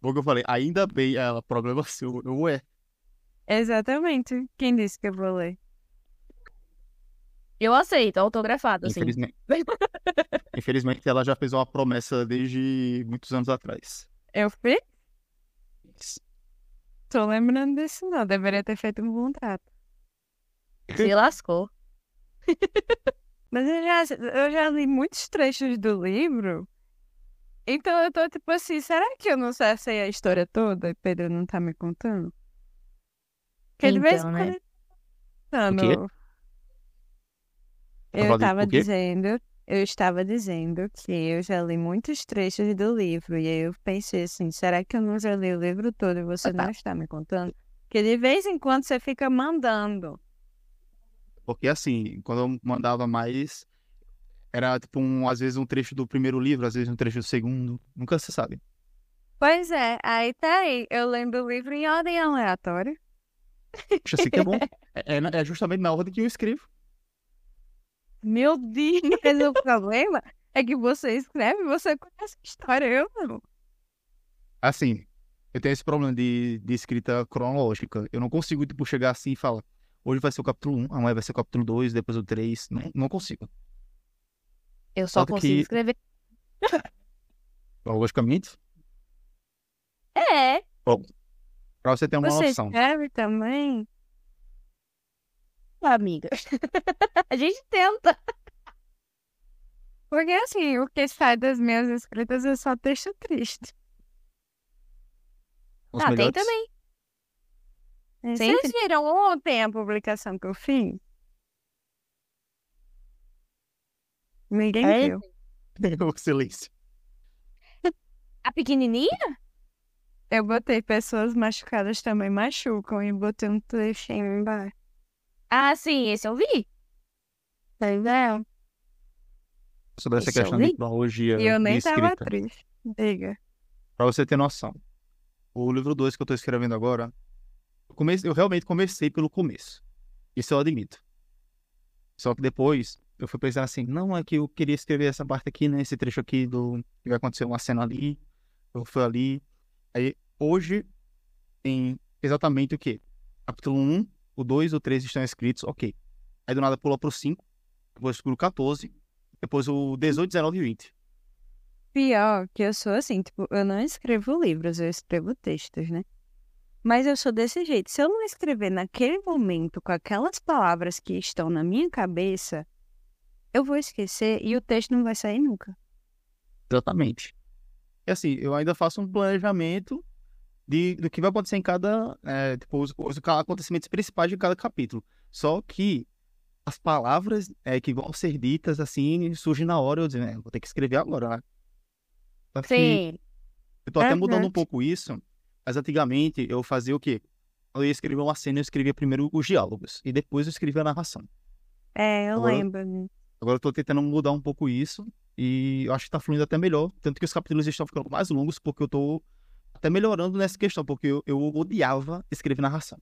Speaker 1: Bom que eu falei, ainda bem, ela, problema *laughs* seu, eu é.
Speaker 2: Exatamente. Quem disse que eu vou ler?
Speaker 3: Eu aceito, autografado, assim.
Speaker 1: Infelizmente. *laughs* Infelizmente, ela já fez uma promessa desde muitos anos atrás.
Speaker 2: Eu fiz? Tô lembrando disso, não. Deveria ter feito um contrato.
Speaker 3: Se lascou. *laughs*
Speaker 2: Mas eu já, eu já li muitos trechos do livro. Então eu tô tipo assim, será que eu não sei a história toda e Pedro não tá me contando? Porque de vez em
Speaker 3: Então,
Speaker 2: quando
Speaker 3: né?
Speaker 2: ele tá contando.
Speaker 1: Tá
Speaker 2: Eu tava dizendo, eu estava dizendo que eu já li muitos trechos do livro. E aí eu pensei assim, será que eu não já li o livro todo e você não está me contando? Porque de vez em quando você fica mandando.
Speaker 1: Porque assim, quando eu mandava mais, era tipo um, às vezes um trecho do primeiro livro, às vezes um trecho do segundo. Nunca se sabe.
Speaker 2: Pois é, aí tá aí. Eu lembro o livro em ordem aleatória.
Speaker 1: Poxa, assim que é bom. *laughs* É, é- é justamente na ordem que eu escrevo.
Speaker 3: Meu Deus!
Speaker 2: Mas o problema é que você escreve, você conhece a história, eu não.
Speaker 1: Assim, eu tenho esse problema de, de escrita cronológica. Eu não consigo, tipo, chegar assim e falar, hoje vai ser o capítulo 1, amanhã vai ser o capítulo 2, depois o 3. Não, não consigo.
Speaker 3: Eu só
Speaker 1: Tanto
Speaker 3: consigo
Speaker 1: que-
Speaker 3: escrever. *laughs*
Speaker 1: Logicamente,
Speaker 3: É,
Speaker 1: pra você ter uma
Speaker 2: Você
Speaker 1: noção.
Speaker 2: escreve também?
Speaker 3: amiga. *laughs* A gente tenta.
Speaker 2: Porque assim, o que sai das minhas escritas é só texto triste.
Speaker 1: Os
Speaker 3: ah, tem
Speaker 1: melhores.
Speaker 3: também.
Speaker 2: Vocês viram ontem a publicação que eu fiz? Ninguém
Speaker 3: É?
Speaker 2: viu. *laughs*
Speaker 1: o silêncio.
Speaker 3: A pequenininha?
Speaker 2: Eu botei pessoas machucadas também machucam e botei um trechinho embaixo.
Speaker 3: Ah, sim, esse eu vi.
Speaker 2: Tá vendo?
Speaker 1: Sobre essa
Speaker 3: Esse
Speaker 1: questão de
Speaker 3: li.
Speaker 1: cronologia
Speaker 2: E eu nem
Speaker 1: de
Speaker 2: tava
Speaker 1: escrita.
Speaker 2: triste. Diga.
Speaker 1: Pra você ter noção. O livro 2 que eu tô escrevendo agora, eu, comecei, eu realmente comecei pelo começo. Isso eu admito. Só que depois eu fui pensar assim, não, é que eu queria escrever essa parte aqui, né? Esse trecho aqui do. que vai acontecer uma cena ali. Eu fui ali. Aí hoje tem exatamente o quê? Capítulo 1, o 2 e o 3 estão escritos, ok. Aí do nada pula pro 5, depois pro 14, depois o 18, 19 e 20.
Speaker 2: Pior que eu sou assim, tipo, eu não escrevo livros, eu escrevo textos, né? Mas eu sou desse jeito. Se eu não escrever naquele momento com aquelas palavras que estão na minha cabeça, eu vou esquecer e o texto não vai sair nunca.
Speaker 1: Exatamente. E assim, eu ainda faço um planejamento de, do que vai acontecer em cada. É, tipo, os, os acontecimentos principais de cada capítulo. Só que as palavras é, que vão ser ditas, assim, surgem na hora. Eu digo, né, vou ter que escrever agora, né?
Speaker 3: Sim.
Speaker 1: eu tô até
Speaker 2: Aham.
Speaker 1: mudando um pouco isso, mas antigamente eu fazia o quê? Quando eu ia escrever uma cena, eu escrevia primeiro os diálogos e depois eu escrevia a narração.
Speaker 2: É, eu
Speaker 1: Agora-
Speaker 2: lembro.
Speaker 1: Agora eu tô tentando mudar um pouco isso e eu acho que tá fluindo até melhor. Tanto que os capítulos estão ficando mais longos porque eu tô até melhorando nessa questão, porque eu, eu odiava escrever narração.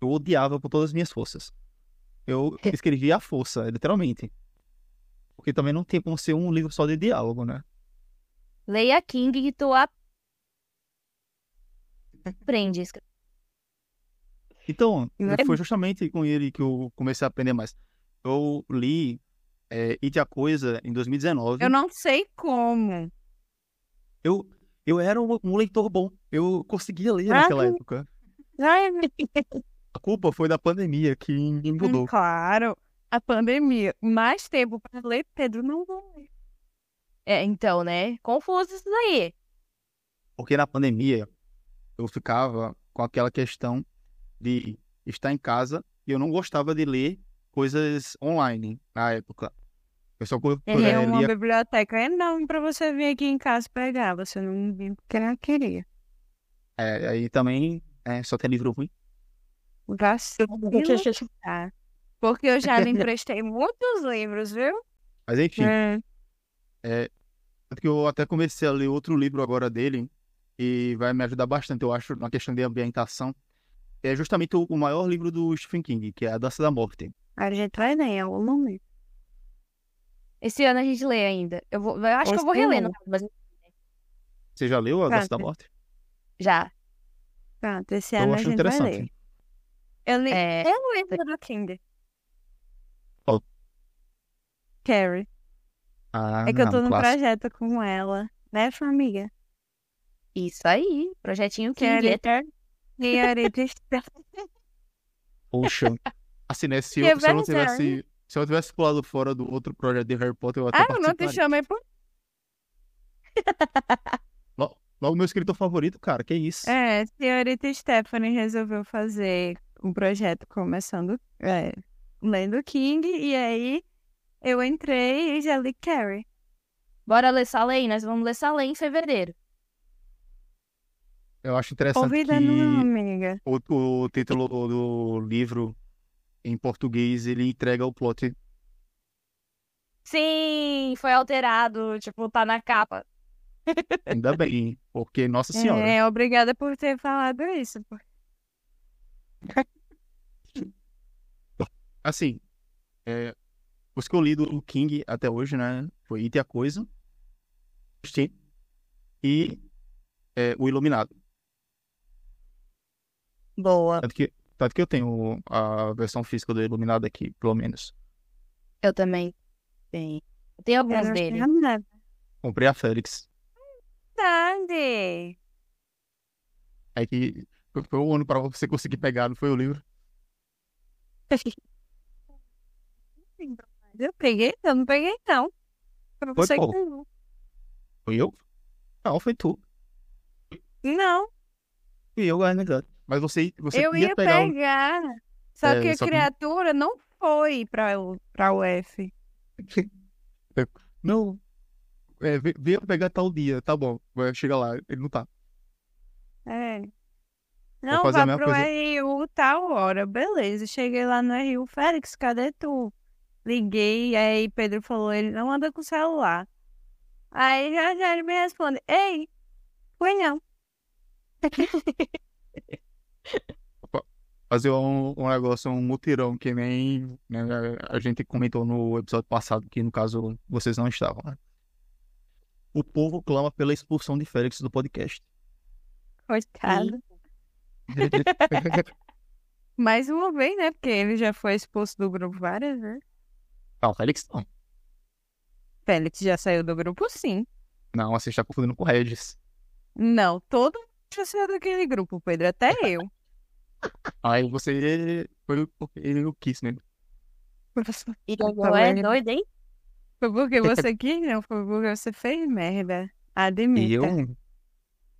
Speaker 1: Eu odiava com todas as minhas forças. Eu escrevia à força, literalmente. Porque também não tem como ser um livro só de diálogo, né?
Speaker 3: Leia King e tu aprende. a escrever.
Speaker 1: Então,
Speaker 2: É.
Speaker 1: foi justamente com ele que eu comecei a aprender mais. Eu li é, It a Coisa em 2019.
Speaker 2: Eu não sei como.
Speaker 1: Eu, eu era um, um leitor bom. Eu conseguia ler
Speaker 2: Ah,
Speaker 1: naquela
Speaker 2: que-
Speaker 1: época.
Speaker 2: Ai,
Speaker 1: A culpa foi da pandemia que me mudou.
Speaker 2: claro. A pandemia. Mais tempo pra ler, Pedro não vou ler.
Speaker 3: É, então, né? Confuso isso daí.
Speaker 1: Porque na pandemia eu ficava com aquela questão de estar em casa e eu não gostava de ler coisas online na época. Eu só co-
Speaker 2: Tem
Speaker 1: eh,
Speaker 2: uma biblioteca enorme pra você vir aqui em casa pegar. Você não viu porque não queria.
Speaker 1: é, aí também é, só tem livro ruim.
Speaker 2: Vacilo. tá? Porque eu já lhe *laughs* emprestei muitos livros, viu?
Speaker 1: Mas enfim,
Speaker 2: É.
Speaker 1: tanto que eu até comecei a ler outro livro agora dele e vai me ajudar bastante, eu acho, na questão de ambientação. É justamente o, o maior livro do Stephen King, que é A Dança da Morte.
Speaker 2: A gente vai ler em algum momento.
Speaker 3: Esse ano a gente lê ainda. Eu, vou, eu acho que eu vou reler, caso, mas
Speaker 1: Você já leu A Dança da
Speaker 2: Pronto.
Speaker 1: Morte?
Speaker 3: já.
Speaker 2: Pronto, esse
Speaker 1: Eu
Speaker 2: ano a gente vai ler. Eu li.
Speaker 3: É,
Speaker 2: Eu lembro do King.
Speaker 1: Qual?
Speaker 2: Carrie.
Speaker 1: Ah,
Speaker 2: É que eu tô
Speaker 1: um
Speaker 2: no
Speaker 1: clássico.
Speaker 2: projeto com ela. Né, família?
Speaker 3: isso aí. Projetinho King
Speaker 2: Quero-
Speaker 3: Eterno.
Speaker 2: E a Arita
Speaker 1: Poxa. Assim, né? Se eu, se eu não tivesse. Se eu tivesse pulado fora do outro projeto de Harry Potter, eu até
Speaker 2: Ah, eu não te chamei por. *laughs*
Speaker 1: Lo- Logo, meu escritor favorito, cara, que isso?
Speaker 2: É, a senhorita Stephanie resolveu fazer um projeto começando é, lendo King, e aí eu entrei e já li Carrie.
Speaker 3: Bora ler Salem? Nós vamos ler Salem em fevereiro.
Speaker 1: Eu acho interessante
Speaker 2: Convida
Speaker 1: que
Speaker 2: não, amiga.
Speaker 1: o, o título do livro em português ele entrega o plot.
Speaker 3: Sim, foi alterado. Tipo, tá na capa.
Speaker 1: Ainda *laughs* bem, porque, nossa senhora.
Speaker 2: É, obrigada por ter falado isso. *laughs*
Speaker 1: assim, é, os que eu li do King até hoje, né? Foi It e a Coisa, Steam e é, O Iluminado.
Speaker 3: Boa.
Speaker 1: Tanto que, tanto que eu tenho a versão física do Iluminado aqui, pelo menos.
Speaker 3: Eu também tenho. Tem alguns
Speaker 2: Eu
Speaker 3: dele.
Speaker 1: Comprei a Félix.
Speaker 2: Verdade.
Speaker 1: Aí que foi o ano pra você conseguir pegar, não foi o livro? *laughs*
Speaker 2: Eu peguei? Eu não peguei, não. Foi
Speaker 1: Foi
Speaker 2: você que
Speaker 1: qual?
Speaker 2: pegou.
Speaker 1: Foi eu? Não, foi tu.
Speaker 2: Não,
Speaker 1: Fui eu, é verdade. Mas você, você
Speaker 2: eu
Speaker 1: ia
Speaker 2: ia
Speaker 1: pegar. o-
Speaker 2: pegar. Só
Speaker 1: É,
Speaker 2: que a
Speaker 1: só que-
Speaker 2: criatura não foi pra, o- pra o F. *laughs*
Speaker 1: Não. É, ve- veio pegar tal dia, tá bom. Vai chegar lá, ele não tá.
Speaker 2: É. Não,
Speaker 1: fazer a
Speaker 2: vá
Speaker 1: mesma
Speaker 2: pro
Speaker 1: coisa.
Speaker 2: RU tal hora. Beleza, cheguei lá no RU. Félix, cadê tu? Liguei, aí Pedro falou, ele não anda com celular. Aí já já ele me responde, ei, foi não. *laughs*
Speaker 1: Fazer um, um negócio, um mutirão, que nem né, a gente comentou no episódio passado, que no caso vocês não estavam, né? O povo clama pela expulsão de Félix do podcast.
Speaker 2: Coitado. *laughs* Mais uma vez, né? Porque ele já foi expulso do grupo várias vezes.
Speaker 1: Não, Félix não.
Speaker 2: Félix já saiu do grupo, sim.
Speaker 1: Não, você está confundindo com o Regis.
Speaker 2: Não, todo já saiu daquele grupo, Pedro, até *laughs* eu.
Speaker 1: Aí você foi porque ele não quis, né?
Speaker 3: E
Speaker 2: Tá
Speaker 3: não é
Speaker 2: vendo?
Speaker 3: doido, hein?
Speaker 2: Foi porque *laughs* você quis, não. Foi porque você fez merda. Admita.
Speaker 1: E eu.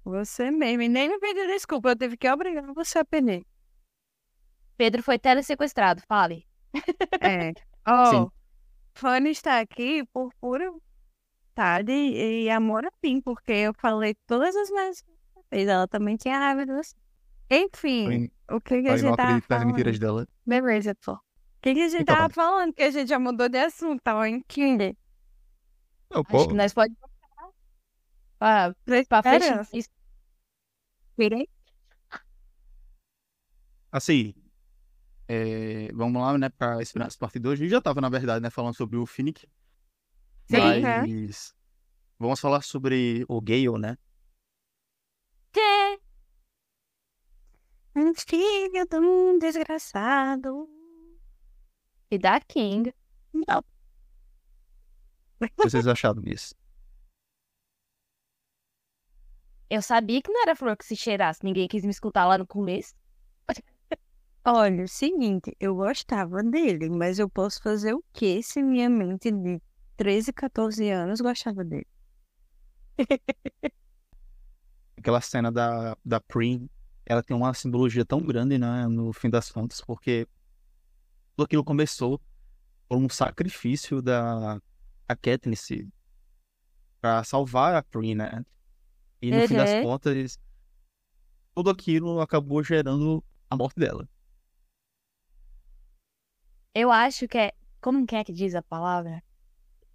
Speaker 2: Você mesmo. E nem me pediu desculpa. Eu tive que obrigar você a pedir.
Speaker 3: Pedro foi telesequestrado, fale.
Speaker 2: É. Ó,
Speaker 1: Sim.
Speaker 2: Fanny está aqui por pura vontade e amor a mim, porque eu falei todas as vezes Ela também tinha raiva de você. Enfim, o que, que a gente tava falando?
Speaker 1: mentiras dela.
Speaker 3: Beleza, pô.
Speaker 2: O que, que a gente
Speaker 1: Então,
Speaker 2: tava
Speaker 1: Fanny.
Speaker 2: falando? Que a gente já mudou de assunto, tava em Kinder.
Speaker 3: Acho
Speaker 1: pô,
Speaker 3: que nós podemos. Ah, pra fechar. isso.
Speaker 2: virei?
Speaker 1: assim. é, vamos lá, né, pra esperar essa parte 2. A gente já tava, na verdade, né, falando sobre o Finnick.
Speaker 2: Sim, é.
Speaker 1: Mas. Vamos falar sobre o Gale, né?
Speaker 2: Que? Um filho de um desgraçado.
Speaker 3: E da King.
Speaker 2: Não.
Speaker 1: O que vocês acharam disso?
Speaker 3: Eu sabia que não era flor que se cheirasse. Ninguém quis me escutar lá no começo. *laughs*
Speaker 2: Olha, o seguinte, eu gostava dele, mas eu posso fazer o quê se minha mente de 13, 14 anos gostava dele? *laughs*
Speaker 1: Aquela cena da, da Prim, ela tem uma simbologia tão grande, né, no fim das contas, porque tudo aquilo começou por um sacrifício da a Katniss para salvar a Prim, né? E no fim das
Speaker 2: Uhum.
Speaker 1: contas, tudo aquilo acabou gerando a morte dela.
Speaker 3: Eu acho que é. Como que é que diz a palavra?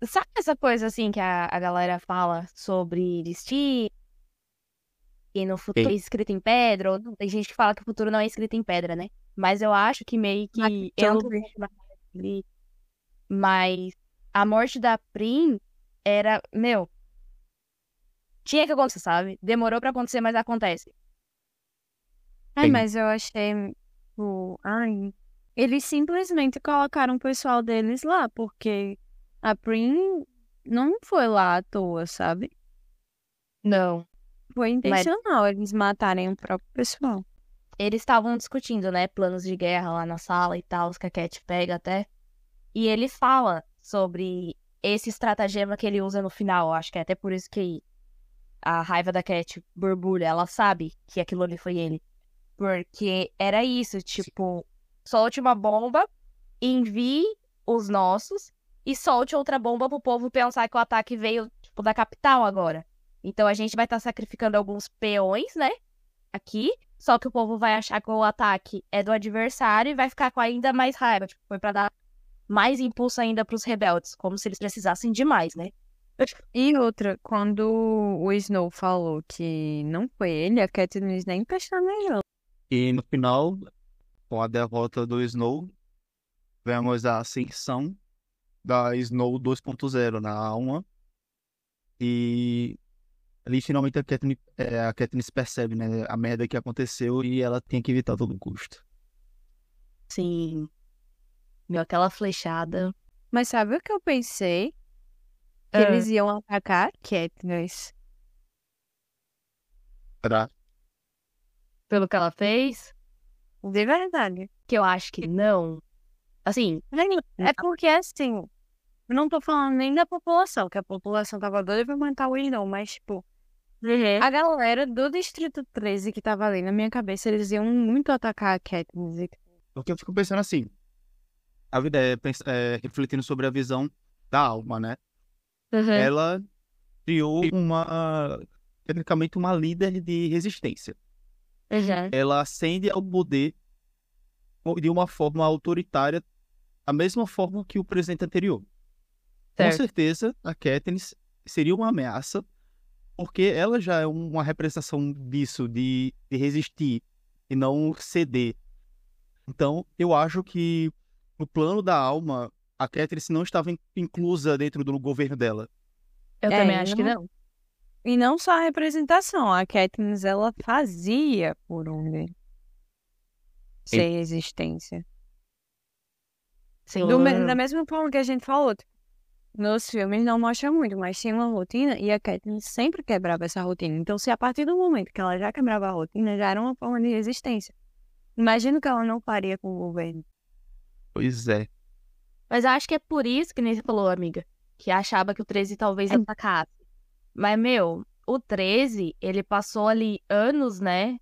Speaker 3: Sabe essa coisa assim que a, a galera fala sobre destino? E no futuro é escrito em pedra? Ou não, tem gente que fala que o futuro não é escrito em pedra, né? Mas eu acho que meio que. Mas a morte da Prim era. Meu. Tinha que acontecer, sabe? Demorou pra acontecer, mas acontece.
Speaker 2: Ai,
Speaker 1: Sim.
Speaker 2: mas eu achei. o ai. Eles simplesmente colocaram o pessoal deles lá, porque a Prim não foi lá à toa, sabe?
Speaker 3: Não.
Speaker 2: Foi intencional eles matarem o próprio pessoal.
Speaker 3: eles estavam discutindo, né, planos de guerra lá na sala e tal, os que a Cat pega até. E ele fala sobre esse estratagema que ele usa no final. Acho que é até por isso que a raiva da Cat borbulha. Ela sabe que aquilo ali foi ele. Porque era isso, tipo, solte uma bomba, envie os nossos e solte outra bomba pro povo pensar que o ataque veio, tipo, da capital agora. Então a gente vai estar sacrificando alguns peões, né? Aqui. Só que o povo vai achar que o ataque é do adversário e vai ficar com ainda mais raiva. Tipo, foi pra dar mais impulso ainda pros rebeldes, como se eles precisassem de mais, né?
Speaker 2: E outra, quando o Snow falou que não foi ele, a Katniss nem pestanejou.
Speaker 1: E no final, com a derrota do Snow, vemos a ascensão da Snow 2.0 na alma. E ali finalmente a Katniss, é, a Katniss percebe, né, a merda que aconteceu e ela tem que evitar a todo custo.
Speaker 3: Sim. Meu, aquela flechada.
Speaker 2: Mas sabe o que eu pensei? Que
Speaker 3: Ah.
Speaker 2: eles iam atacar a Katniss.
Speaker 1: Será?
Speaker 3: Pelo que ela fez,
Speaker 2: De verdade.
Speaker 3: que eu acho que não. Assim,
Speaker 2: É porque, assim, eu não tô falando nem da população, que a população tava doida pra matar o Snow, mas, tipo, a galera do Distrito 13 que tava ali na minha cabeça, eles iam muito atacar a Katniss.
Speaker 1: Porque eu fico pensando assim, a vida é, é, refletindo sobre a visão da alma, né?
Speaker 3: Uhum.
Speaker 1: Ela criou uma, tecnicamente, uma líder de resistência.
Speaker 3: Uhum.
Speaker 1: Ela ascende ao poder de uma forma autoritária, a mesma forma que o presidente anterior. Com
Speaker 3: Certo.
Speaker 1: certeza, a Katniss seria uma ameaça, porque ela já é uma representação disso, de, de resistir e não ceder. Então, eu acho que no plano da alma, a Katniss não estava in- inclusa dentro do governo dela.
Speaker 3: Eu
Speaker 2: É,
Speaker 3: também acho que
Speaker 2: não-. E não só a representação, a Katniss, ela fazia por onde ser resistência.
Speaker 3: Sim.
Speaker 2: Do da mesma forma que a gente falou, tipo, nos filmes não mostra muito, mas tinha uma rotina e a Katniss sempre quebrava essa rotina. Então, se a partir do momento que ela já quebrava a rotina, já era uma forma de resistência. Imagino que ela não faria com o governo.
Speaker 1: Pois é.
Speaker 3: Mas eu acho que é por isso que nem você falou, amiga, que achava que o 13 talvez atacasse. Mas, meu, o 13, ele passou ali anos, né?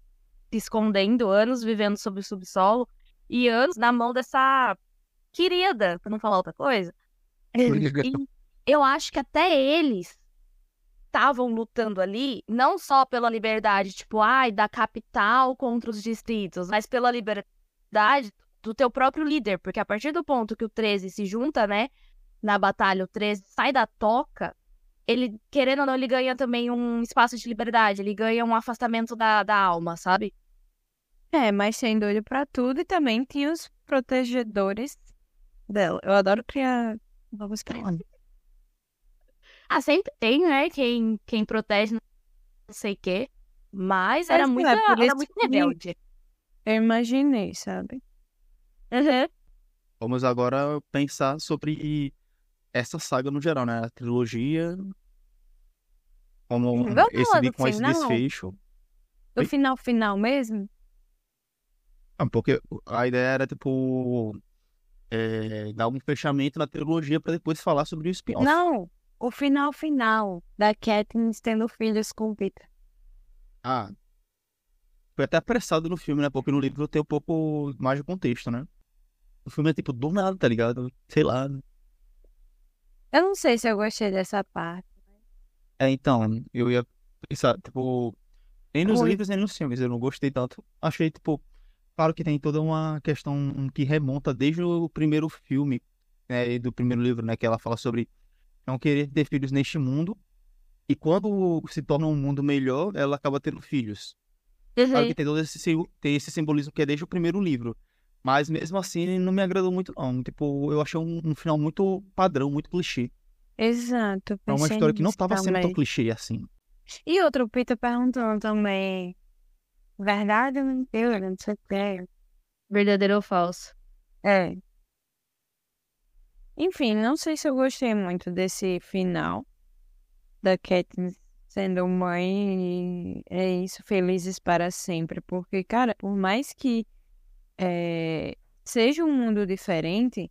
Speaker 3: Se escondendo, anos vivendo sob o subsolo e anos na mão dessa querida, pra não falar outra coisa. Eu acho que até eles estavam lutando ali, não só pela liberdade, tipo, ai, da capital contra os distritos, mas pela liberdade do teu próprio líder, porque a partir do ponto que o 13 se junta, né, na batalha, o 13 sai da toca, ele, querendo ou não, ele ganha também um espaço de liberdade, ele ganha um afastamento da, da alma, sabe?
Speaker 2: É, mas sem doido pra tudo e também tinha os protegedores dela. Eu adoro criar novos personagens.
Speaker 3: Ah, sempre tem, né, quem, quem protege não sei o quê, mas era
Speaker 2: Mas,
Speaker 3: muito,
Speaker 2: é,
Speaker 3: era muito rebelde.
Speaker 2: Eu imaginei, sabe?
Speaker 3: Uhum.
Speaker 1: Vamos agora pensar sobre essa saga no geral, né? A trilogia. Como
Speaker 2: Vamos falar
Speaker 1: esse,
Speaker 2: do
Speaker 1: com esse
Speaker 2: final?
Speaker 1: desfecho.
Speaker 2: No
Speaker 1: Oi?
Speaker 2: final, final mesmo?
Speaker 1: Ah, porque a ideia era, tipo, é, dar um fechamento na trilogia pra depois falar sobre o spin-off.
Speaker 2: Não, o final final da Katniss tendo filhos com Peter.
Speaker 1: Ah. Foi até apressado no filme, né? Porque no livro tem um pouco mais de contexto, né? O filme é tipo do nada, tá ligado? Sei lá.
Speaker 2: Eu não sei se eu gostei dessa parte.
Speaker 1: É, então, eu ia pensar, tipo, nem nos
Speaker 2: Oi.
Speaker 1: livros nem nos filmes, eu não gostei tanto. Achei, tipo, claro que tem toda uma questão que remonta desde o primeiro filme, né, e do primeiro livro, né, que ela fala sobre não querer ter filhos neste mundo. E quando se torna um mundo melhor, ela acaba tendo filhos. Claro
Speaker 3: Uhum.
Speaker 1: que tem todo esse, tem esse simbolismo que é desde o primeiro livro. Mas mesmo assim, não me agradou muito, não. Tipo, eu achei um, um final muito padrão, muito clichê.
Speaker 2: Exato.
Speaker 1: É uma história que não
Speaker 2: nisso
Speaker 1: tava sendo tão clichê assim.
Speaker 2: E outro, o Peter perguntando também. Verdade ou mentira? Não sei o que.
Speaker 3: Verdadeiro ou falso?
Speaker 2: É. Enfim, não sei se eu gostei muito desse final da Katniss sendo mãe e é isso, felizes para sempre. Porque, cara, por mais que é, seja um mundo diferente,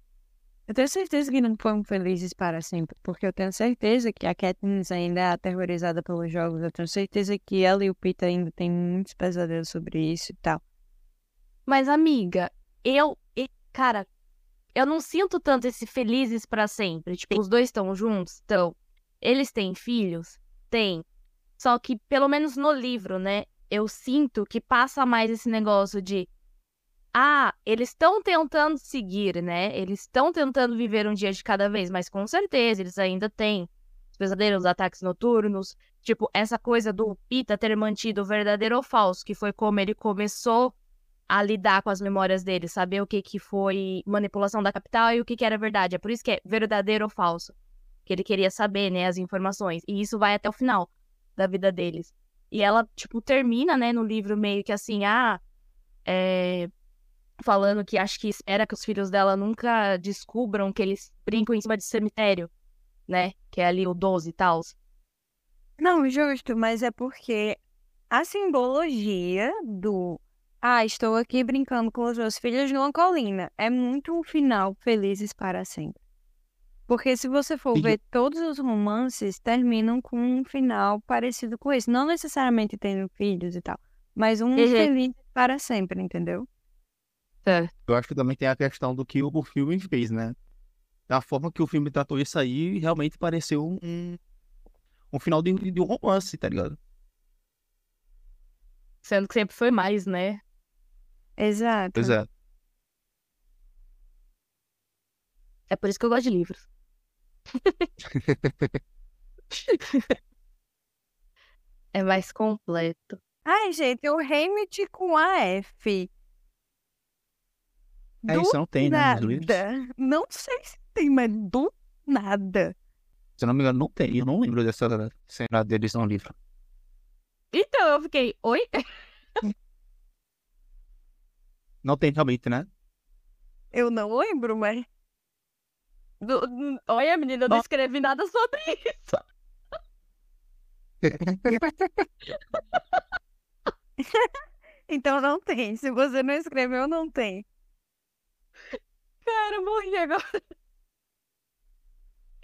Speaker 2: eu tenho certeza que não foram felizes para sempre. Porque eu tenho certeza que a Katniss ainda é aterrorizada pelos jogos. Eu tenho certeza que ela e o Peter ainda têm muitos pesadelos sobre isso e tal.
Speaker 3: Mas, amiga, eu, cara, eu não sinto tanto esse felizes pra sempre. Tipo, os dois estão juntos, estão. Eles têm filhos? Tem. Só que, pelo menos no livro, né, eu sinto que passa mais esse negócio de. Ah, eles estão tentando seguir, né? Eles estão tentando viver um dia de cada vez, mas com certeza eles ainda têm os pesadelos, os ataques noturnos. Tipo, essa coisa do Pita ter mantido o verdadeiro ou falso, que foi como ele começou a lidar com as memórias dele, saber o que, que foi manipulação da capital e o que, que era verdade. É por isso que é verdadeiro ou falso. Que ele queria saber, né, as informações. E isso vai até o final da vida deles. E ela, tipo, termina, né, no livro meio que assim, ah, é... falando que acho que espera que os filhos dela nunca descubram que eles brincam em cima de cemitério, né? Que é ali o 12 e tal.
Speaker 2: Não, justo, mas é porque a simbologia do ah, estou aqui brincando com os meus filhos numa colina. É muito um final felizes para sempre. Porque se você for
Speaker 1: E-
Speaker 2: ver, todos os romances terminam com um final parecido com esse. Não necessariamente tendo filhos e tal, mas um
Speaker 3: Uhum.
Speaker 2: feliz para sempre, entendeu?
Speaker 1: Eu acho que também tem a questão do que o filme fez, né? Da forma que o filme tratou isso aí, realmente pareceu um, um final de, de um romance, tá ligado?
Speaker 3: Sendo que sempre foi mais, né?
Speaker 2: Exato.
Speaker 1: Pois é.
Speaker 3: É por isso que eu gosto de livros. *laughs* é mais completo.
Speaker 2: Ai, gente, o Hamilton com a F.
Speaker 1: É
Speaker 2: Do
Speaker 1: isso, não tem, né?
Speaker 2: Nada. Não sei se tem, mas do nada.
Speaker 1: Se não me engano, não tem. Eu não lembro dessa cena deles no livro.
Speaker 3: Então eu fiquei, oi? *laughs*
Speaker 1: Não tem realmente, né?
Speaker 2: Eu não lembro, mas.
Speaker 3: Do- Olha, menina, eu não escrevi nada sobre *laughs* isso. *laughs*
Speaker 2: Então não tem. Se você não escreveu, não tem.
Speaker 3: Cara, eu morri agora. *laughs*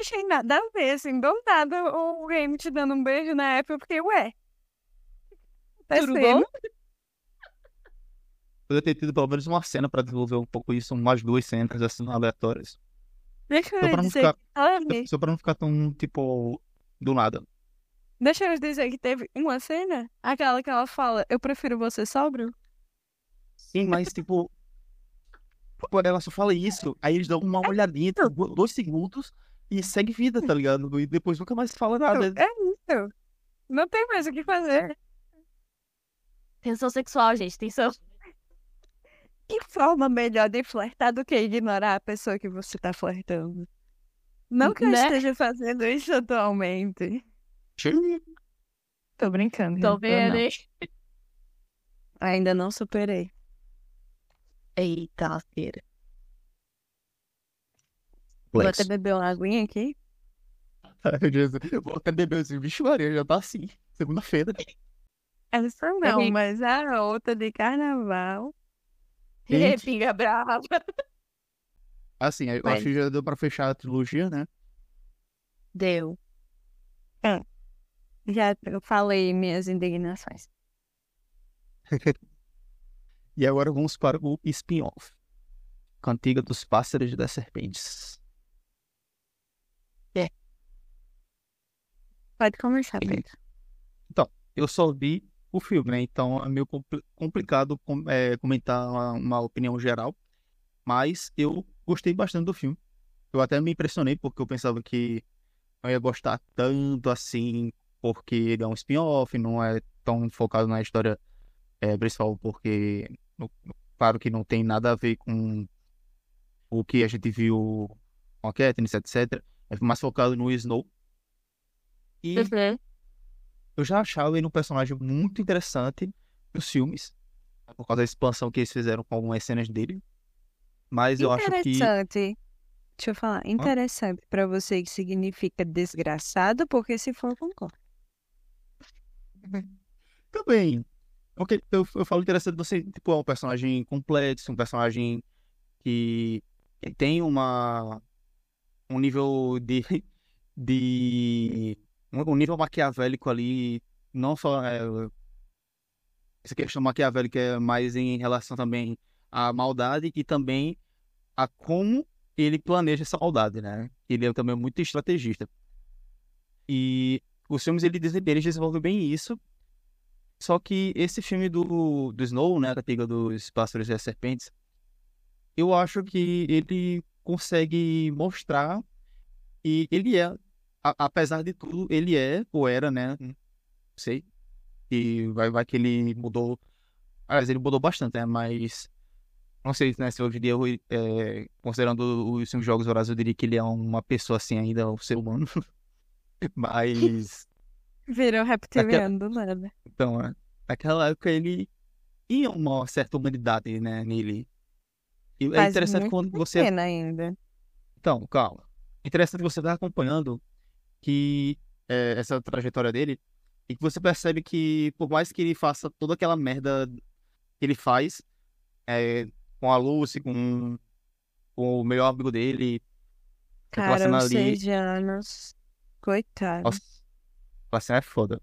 Speaker 2: Achei nada a ver, assim, do nada o Hamilton dando um beijo na eu fiquei, ué. Tá
Speaker 3: Tudo
Speaker 2: sendo? *laughs*
Speaker 3: bom?
Speaker 1: Poderia ter tido pelo menos uma cena pra desenvolver um pouco isso, umas duas cenas assim aleatórias.
Speaker 2: Deixa
Speaker 1: Só pra
Speaker 2: eu
Speaker 1: não
Speaker 2: dizer
Speaker 1: ficar-
Speaker 2: que.
Speaker 1: Só pra não ficar tão, tipo, do nada.
Speaker 2: Deixa eu dizer que teve uma cena, aquela que ela fala, eu prefiro você sóbrio.
Speaker 1: Sim, mas, tipo. Quando ela só fala isso, aí eles dão uma olhadinha, tipo, dois segundos e segue vida, tá ligado? E depois nunca mais fala nada.
Speaker 2: É isso. Não tem mais o que fazer.
Speaker 3: Tensão sexual, gente, tensão.
Speaker 2: Que forma melhor de flertar do que ignorar a pessoa que você tá flertando? Não que eu
Speaker 3: Né?
Speaker 2: esteja fazendo isso atualmente. Tô brincando.
Speaker 3: Tô vendo?
Speaker 2: Ainda não superei.
Speaker 3: Eita, lasqueira.
Speaker 2: Vou até beber uma aguinha aqui.
Speaker 1: Ai, Jesus. Eu vou até beber assim, bicho Maria, já tá assim. Segunda-feira.
Speaker 2: Essa não, mas a outra de carnaval.
Speaker 1: Gente.
Speaker 3: Pinga brava. *laughs*
Speaker 1: Assim, eu
Speaker 2: Mas-
Speaker 1: acho que já deu pra fechar a trilogia, né?
Speaker 3: Deu.
Speaker 2: Já eu falei minhas indignações. *laughs*
Speaker 1: E agora vamos para o spin-off. Cantiga dos Pássaros e das Serpentes.
Speaker 2: Pode começar, Pedro.
Speaker 1: Eu só vi o filme, né? Então é meio compli- complicado com- é, comentar uma, uma opinião geral. Mas eu gostei bastante do filme. Eu até me impressionei porque eu pensava que não ia gostar tanto assim, porque ele é um spin-off, não é tão focado na história é, principal, porque, no- claro que não tem nada a ver com o que a gente viu com a Katniss, etc. É mais focado no Snow. E
Speaker 3: Uhum.
Speaker 1: eu já achava ele um personagem muito interessante nos filmes, por causa da expansão que eles fizeram com algumas cenas dele. Mas eu acho que.
Speaker 2: Interessante. Deixa eu falar. Interessante pra você que significa desgraçado, porque se for, concordo. *laughs*
Speaker 1: Também. Porque eu, eu falo interessante, você, tipo, é um personagem complexo, um personagem que, que tem uma. um nível de. *laughs* de. um, nível maquiavélico ali, não só. É, essa questão maquiavélica é mais em relação também à maldade e também a como ele planeja essa maldade, né? Ele é também muito estrategista. E os filmes ele, des- eles desenvolvem bem isso. Só que esse filme do, do Snow, né, da Piga dos Pássaros e as Serpentes, eu acho que ele consegue mostrar e ele é, a- apesar de tudo, ele é ou era, né, não sei, e vai, vai que ele mudou Aliás, ele mudou bastante, né? Mas. Não sei né, se hoje em dia, eu, é, considerando os cinco jogos horários, eu diria que ele é uma pessoa assim ainda, um ser humano. *laughs* Mas.
Speaker 2: Virou reptiliano do nada.
Speaker 1: Então, é, naquela época ele tinha uma certa humanidade, né, nele. E é
Speaker 2: Faz
Speaker 1: interessante quando você.
Speaker 2: Pena ainda.
Speaker 1: Então, calma. Interessante que você tá acompanhando que é, essa trajetória dele e que você percebe que por mais que ele faça toda aquela merda que ele faz é, com a Lucy, com, com o melhor amigo dele,
Speaker 2: Cara, os seis anos. Coitado.
Speaker 1: nossa, aquela cena é foda.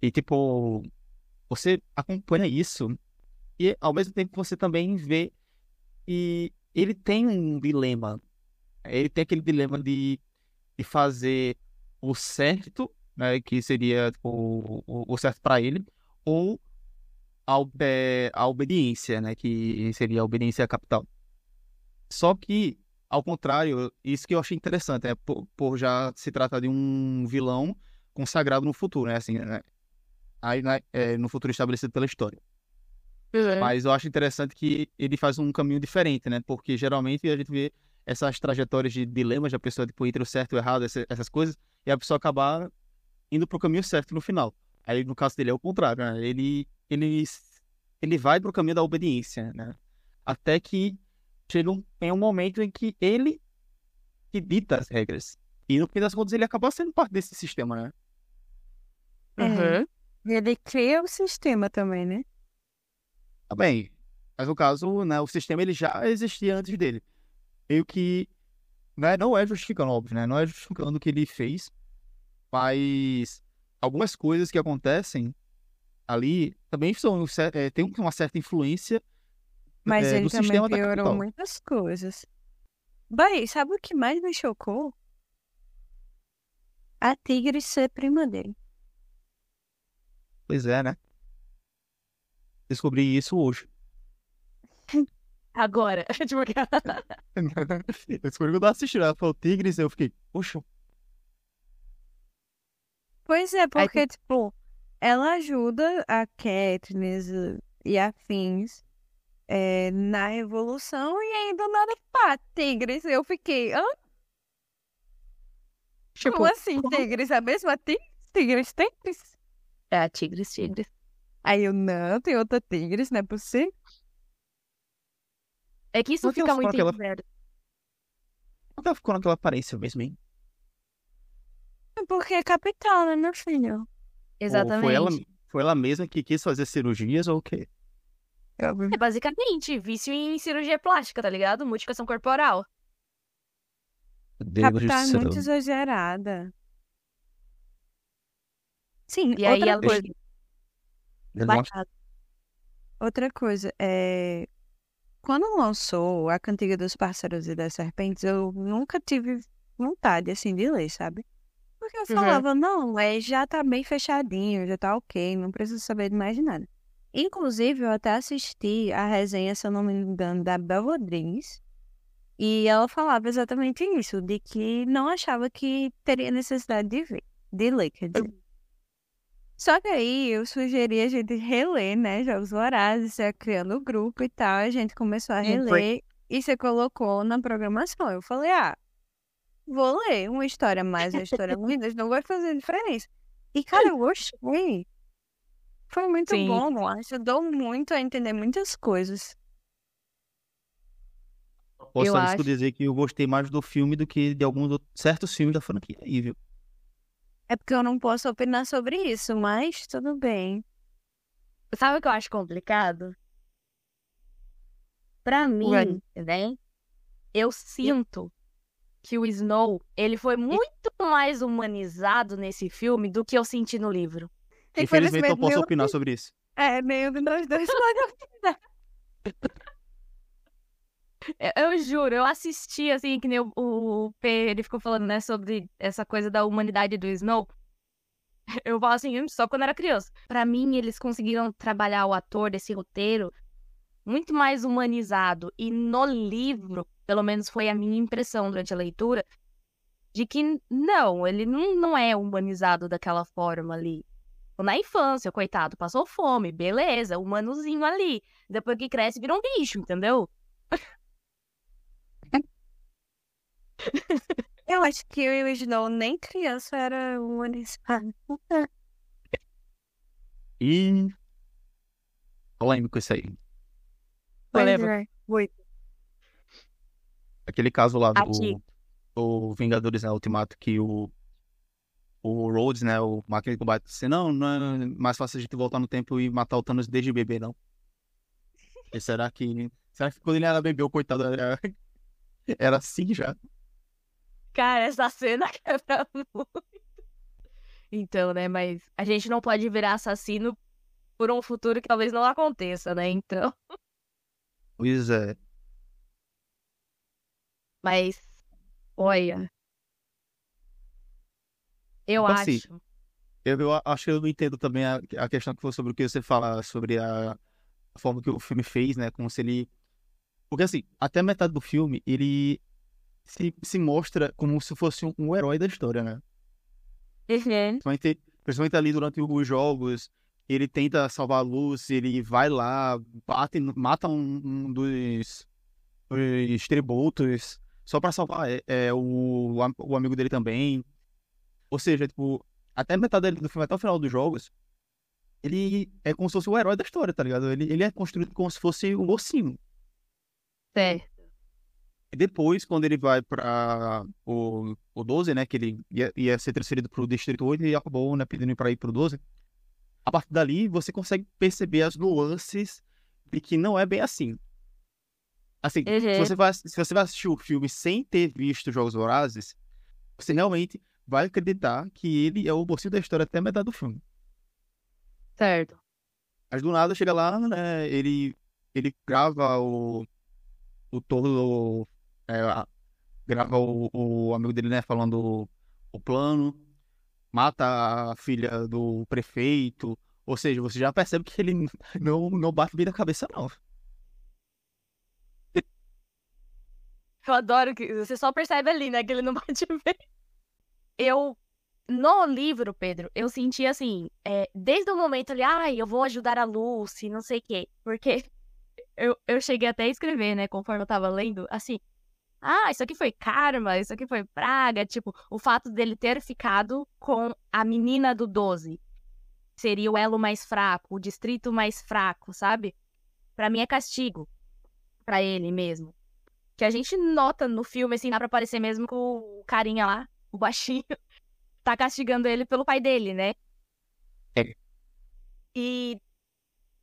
Speaker 1: E tipo, você acompanha isso e ao mesmo tempo você também vê que ele tem um dilema. Ele tem aquele dilema de, de fazer o certo, né, que seria tipo, o, o certo para ele, ou a, a obediência, né, que seria a obediência capital. Só que, ao contrário, isso que eu achei interessante, é por, por já se tratar de um vilão consagrado no futuro, né, assim, né, aí, né, é, no futuro estabelecido pela história. Mas eu acho interessante que ele faz um caminho diferente, né? Porque geralmente a gente vê essas trajetórias de dilemas da pessoa, tipo, entre o certo e o errado, essa- essas coisas, e a pessoa acabar indo pro caminho certo no final. Aí, no caso dele, é o contrário, né? Ele, ele, ele vai pro caminho da obediência, né? Até que chega um, tem um momento em que ele que dita as regras. E no fim das contas, ele acaba sendo parte desse sistema, né?
Speaker 2: É. Ele cria o sistema também, né?
Speaker 1: Tá bem. Mas no caso, né, o sistema ele já existia antes dele. Meio que né, não é justificando, óbvio, né? Não é justificando o que ele fez, mas algumas coisas que acontecem ali também são é, tem uma certa influência
Speaker 2: Mas
Speaker 1: é,
Speaker 2: ele
Speaker 1: do
Speaker 2: também piorou muitas coisas. Bem, sabe o que mais me chocou? A Tigre ser prima dele.
Speaker 1: Pois é, né? Descobri isso hoje.
Speaker 3: Agora. *laughs* Tipo, *laughs*
Speaker 1: eu descobri quando eu tava assistindo. Ela falou Tigres, eu fiquei, poxa,
Speaker 2: Pois é,
Speaker 3: Aí
Speaker 2: porque, tipo, ela ajuda a Katniss e afins é, na evolução e aí do nada, pá, Tigres. Eu fiquei, hã?
Speaker 3: tipo,
Speaker 2: Como assim, Tigres? A mesma Tigres? Tigres, Tigres?
Speaker 3: É, tigres, tigres.
Speaker 2: Aí eu, não, tem outra Tigres, não é possível?
Speaker 3: É que isso fica muito
Speaker 1: por que ela ficou naquela aparência mesmo, hein?
Speaker 2: É Porque é capital, né, meu filho?
Speaker 1: Ou
Speaker 3: Exatamente.
Speaker 1: foi ela, foi ela mesma que quis fazer cirurgias ou o quê?
Speaker 3: É basicamente vício em cirurgia plástica, tá ligado? Modificação corporal.
Speaker 1: Deus
Speaker 2: Capital é muito exagerada. Sim,
Speaker 3: E aí
Speaker 2: outra
Speaker 3: ela
Speaker 2: coisa. Outra coisa, é... Quando lançou A Cantiga dos Pássaros e das Serpentes, eu nunca tive vontade, assim, de ler, sabe? Porque eu
Speaker 3: Uhum.
Speaker 2: falava, não, é, já tá bem fechadinho, já tá ok, não preciso saber de mais de nada. Inclusive, eu até assisti a resenha, se eu não me engano, da Bel Rodrigues, e ela falava exatamente isso, de que não achava que teria necessidade de ver, de ler, quer dizer. Só que aí eu sugeri a gente reler, né, Jogos Vorazes, você criando o grupo e tal, a gente começou a
Speaker 3: foi.
Speaker 2: reler e você colocou na programação. Eu falei, ah, vou ler uma história mais, uma história *laughs* menos, não vai fazer diferença. E, cara, eu gostei. Foi muito
Speaker 3: Sim.
Speaker 2: bom, ajudou muito a entender muitas coisas.
Speaker 1: Posso
Speaker 3: Eu acho-
Speaker 1: dizer que eu gostei mais do filme do que de alguns certos filmes da franquia aí, viu?
Speaker 2: É porque eu não posso opinar sobre isso, mas tudo bem.
Speaker 3: Sabe o que eu acho complicado? Pra mim,
Speaker 2: Vai.
Speaker 3: né? Eu sinto que o Snow, ele foi muito mais humanizado nesse filme do que eu senti no livro.
Speaker 1: Infelizmente não posso opinar sobre isso.
Speaker 2: É, nenhum de nós dois pode *laughs*
Speaker 3: Eu, eu juro, eu assisti, assim, que nem o, o, P, ele ficou falando, né, sobre essa coisa da humanidade do Snow. Eu falo assim, só quando era criança. Pra mim, eles conseguiram trabalhar o ator desse roteiro muito mais humanizado. E no livro, pelo menos foi a minha impressão durante a leitura, de que não, ele não, não é humanizado daquela forma ali. Na infância, coitado, passou fome, beleza, humanozinho ali. Depois que cresce, vira um bicho, entendeu?
Speaker 2: Eu acho que o Snow nem criança era um anisfado.
Speaker 1: E. Polêmico isso aí.
Speaker 3: Polêmico.
Speaker 2: Muito.
Speaker 1: Aquele caso lá do, do Vingadores né, Ultimato que o. O Rhodes, né? O máquina de combate disse: Não, não é mais fácil a gente voltar no tempo e matar o Thanos desde bebê, não. E será que. Será que quando ele era bebê, o coitado era, *laughs* era assim já?
Speaker 3: Cara, essa cena *laughs* quebra muito. Então, né, mas a gente não pode virar assassino por um futuro que talvez não aconteça, né? Então.
Speaker 1: Pois é.
Speaker 3: Mas, olha. Eu
Speaker 1: assim,
Speaker 3: acho.
Speaker 1: Eu, eu acho que eu não entendo também a, a questão que foi sobre o que você fala sobre a, a forma que o filme fez, né? Como se ele. Porque assim, até a metade do filme, ele se, se mostra como se fosse um, um herói da história, né?
Speaker 3: Uhum.
Speaker 1: Principalmente, principalmente ali durante os jogos, ele tenta salvar a Lucy, ele vai lá, bate, mata um, um dos, dos tributos só pra salvar é, é, o, o amigo dele também. Ou seja, tipo, até metade do filme, até o final dos jogos, ele é como se fosse o herói da história, tá ligado? Ele, ele é construído como se fosse o mocinho.
Speaker 3: Certo.
Speaker 1: Depois, quando ele vai pra o, o 12, né, que ele ia, ia ser transferido pro Distrito 8 e acabou, né, pedindo pra ir pro 12. A partir dali, você consegue perceber as nuances de que não é bem assim. Assim, se,
Speaker 3: Uhum.
Speaker 1: você vai, se você vai assistir o filme sem ter visto Jogos Vorazes, você realmente vai acreditar que ele é o mocinho da história até a metade do filme.
Speaker 3: Certo.
Speaker 1: Mas do nada chega lá, né? Ele, ele grava o. O todo. É, grava o, o amigo dele, né? Falando o, o plano. Mata a filha do prefeito. Ou seja, você já percebe que ele *laughs* não, não bate bem na cabeça, não.
Speaker 3: Eu adoro que você só percebe ali, né, que ele não *laughs* bate bem. Eu, no livro, Pedro, eu senti assim, é, desde o momento ali, ai, eu vou ajudar a Lucy, não sei o quê. Porque *laughs* eu, eu cheguei até a escrever, né, conforme eu tava lendo, assim, ah, isso aqui foi karma, isso aqui foi praga, tipo, o fato dele ter ficado com a menina do 12. Seria o elo mais fraco, o distrito mais fraco, sabe? Pra mim é castigo. Pra ele mesmo que a gente nota no filme, assim, dá pra parecer mesmo que o carinha lá, o baixinho, *laughs* tá castigando ele pelo pai dele, né?
Speaker 1: É.
Speaker 3: E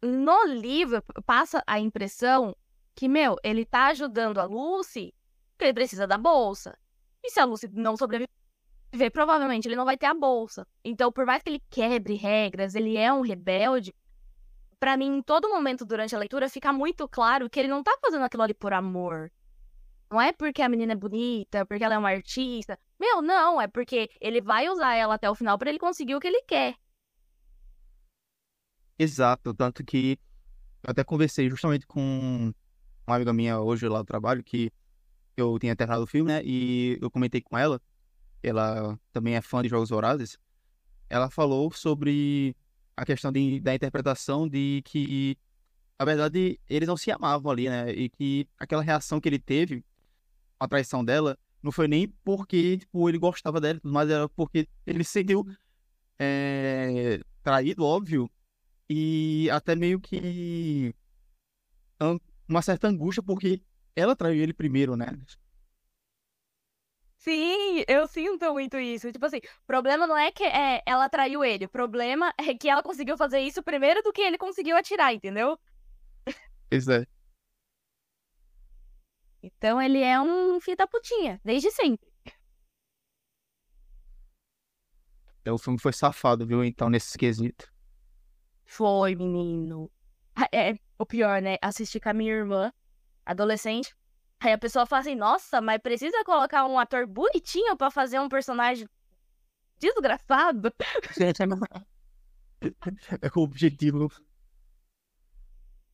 Speaker 3: no livro passa a impressão que, meu, ele tá ajudando a Lucy porque ele precisa da bolsa. E se a Lucy não sobreviver, provavelmente ele não vai ter a bolsa. Então, por mais que ele quebre regras, ele é um rebelde, pra mim, em todo momento durante a leitura fica muito claro que ele não tá fazendo aquilo ali por amor. Não é porque a menina é bonita, porque ela é uma artista. Meu, não, é porque ele vai usar ela até o final pra ele conseguir o que ele quer.
Speaker 1: Exato. Tanto que eu até conversei justamente com uma amiga minha hoje lá do trabalho, que eu tinha terminado o filme, né? E eu comentei com ela, ela também é fã de Jogos Vorazes. Ela falou sobre a questão de, da interpretação de que, na verdade, eles não se amavam ali, né? E que aquela reação que ele teve, a traição dela, não foi nem porque tipo, ele gostava dela, mais era porque ele se sentiu é, traído, óbvio, e até meio que uma certa angústia porque ela traiu ele primeiro, né?
Speaker 3: Sim, eu sinto muito isso. Tipo assim, o problema não é que é, ela traiu ele, o problema é que ela conseguiu fazer isso primeiro do que ele conseguiu atirar, entendeu?
Speaker 1: Pois é.
Speaker 3: Então ele é um filho da putinha, desde sempre.
Speaker 1: É, O filme foi safado, viu? Então, nesse quesito.
Speaker 3: Foi, menino. Ah, É, o pior, né? Assistir com a minha irmã, adolescente. Aí a pessoa fala assim, nossa, mas precisa colocar um ator bonitinho pra fazer um personagem desgraçado? *laughs*
Speaker 1: É com o objetivo.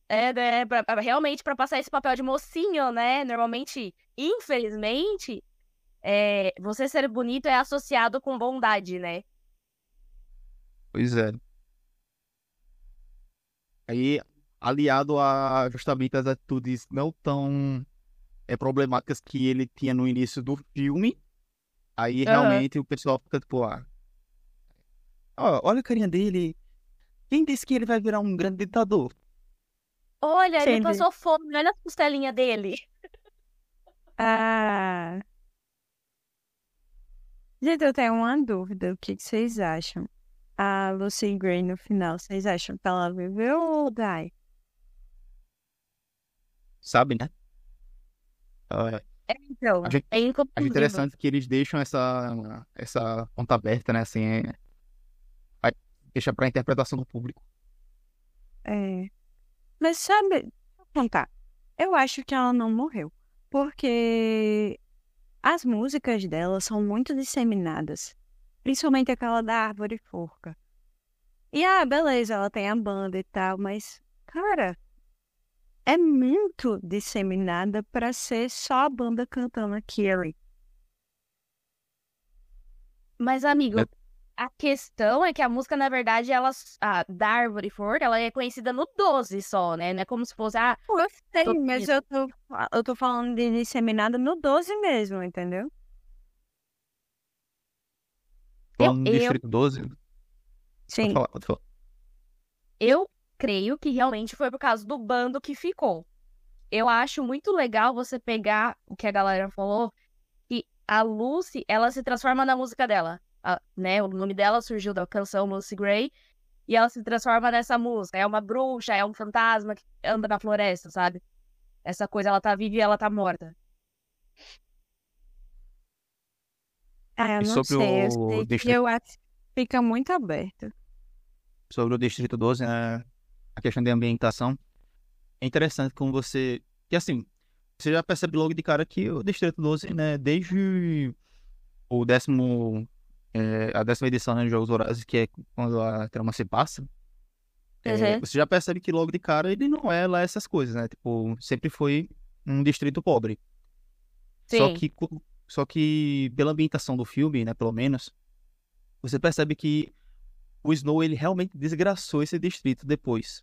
Speaker 3: É, né? Pra, realmente pra passar esse papel de mocinho, né? Normalmente, infelizmente, é, você ser bonito é associado com bondade, né?
Speaker 1: Pois é. Aí, aliado a justamente as atitudes não tão é, problemáticas que ele tinha no início do filme, aí
Speaker 3: Aham.
Speaker 1: realmente o pessoal fica tipo, ah, ó, olha a carinha dele. Quem disse que ele vai virar um grande ditador?
Speaker 3: Olha, ele passou fome, olha as costelinhas dele.
Speaker 2: Ah. Gente, eu tenho uma dúvida. O que que vocês acham? A Lucy Gray no final, vocês acham que ela viveu ou die?
Speaker 1: Sabe, né? Ah,
Speaker 2: Então,
Speaker 1: Acho-
Speaker 3: É
Speaker 1: Acho
Speaker 3: inconclusível.
Speaker 1: interessante que eles deixam essa, essa ponta aberta, né? Assim, é, deixa pra interpretação do público.
Speaker 2: é. Mas sabe, vou contar. Eu acho que ela não morreu. Porque as músicas dela são muito disseminadas. Principalmente aquela da Árvore Forca. E ah, beleza, ela tem a banda e tal, mas, cara, é muito disseminada pra ser só a banda cantando aquele.
Speaker 3: Mas, amigo,
Speaker 1: É.
Speaker 3: a questão é que a música, na verdade, ela, a da Árvore Forca, ela é conhecida no 12 só, né? Não é como se fosse, ah,
Speaker 2: Pô, eu sei,
Speaker 3: Tô-
Speaker 2: mas eu tô, eu tô falando de disseminada no 12 mesmo, entendeu?
Speaker 1: Falando no
Speaker 3: eu-
Speaker 1: Distrito 12, pode
Speaker 2: Sim.
Speaker 1: falar, pode falar.
Speaker 3: eu creio que realmente foi por causa do bando que ficou. Eu acho muito legal você pegar o que a galera falou, que a Lucy, ela se transforma na música dela. A- né? O nome dela surgiu da canção Lucy Gray, e ela se transforma nessa música. É uma bruxa, é um fantasma que anda na floresta, sabe? Essa coisa, ela tá viva e ela tá morta.
Speaker 2: Ah, eu
Speaker 1: E
Speaker 2: não
Speaker 1: sobre
Speaker 2: sei, eu
Speaker 1: o
Speaker 2: que
Speaker 1: distrito-
Speaker 2: eu acho que fica muito aberto.
Speaker 1: sobre o Distrito 12, né, a questão de ambientação. É interessante como você. Que assim, você já percebe logo de cara que o Distrito 12, né, desde o décimo. é, a décima edição né, de Jogos Horazes, que é quando a trama se passa. é,
Speaker 3: Uhum.
Speaker 1: você já percebe que logo de cara ele não é lá essas coisas, né? Tipo, sempre foi um distrito pobre. Só
Speaker 3: Sim.
Speaker 1: que, co- só que pela ambientação do filme, né, pelo menos, você percebe que o Snow ele realmente desgraçou esse distrito depois,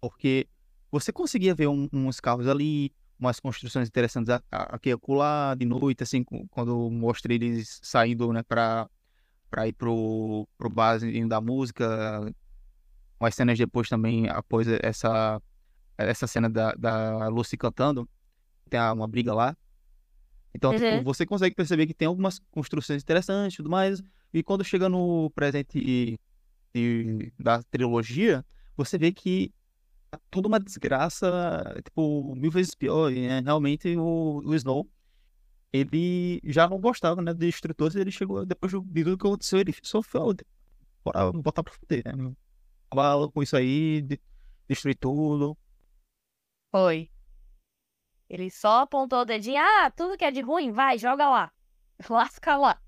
Speaker 1: porque você conseguia ver um- uns carros ali, umas construções interessantes aqui e acolá, de noite, assim, quando mostra eles saindo, né, para para ir pro pro base da música, umas cenas depois também após essa essa cena da, da Lucy cantando, tem uma briga lá. Então, tipo,
Speaker 3: Uhum.
Speaker 1: você consegue perceber que tem algumas construções interessantes e tudo mais. E quando chega no presente e- e- da trilogia, você vê que tá toda uma desgraça, tipo, mil vezes pior. Né, realmente o, o Snow, ele já não gostava, né, de instrutores. Ele chegou, depois do- de tudo que aconteceu, ele sofreu. Bora botar pra fuder, né? Fala com isso aí, de, destruir tudo.
Speaker 3: Foi. Ele só apontou o dedinho. Ah, tudo que é de ruim, vai, joga lá. *laughs* Lasca lá.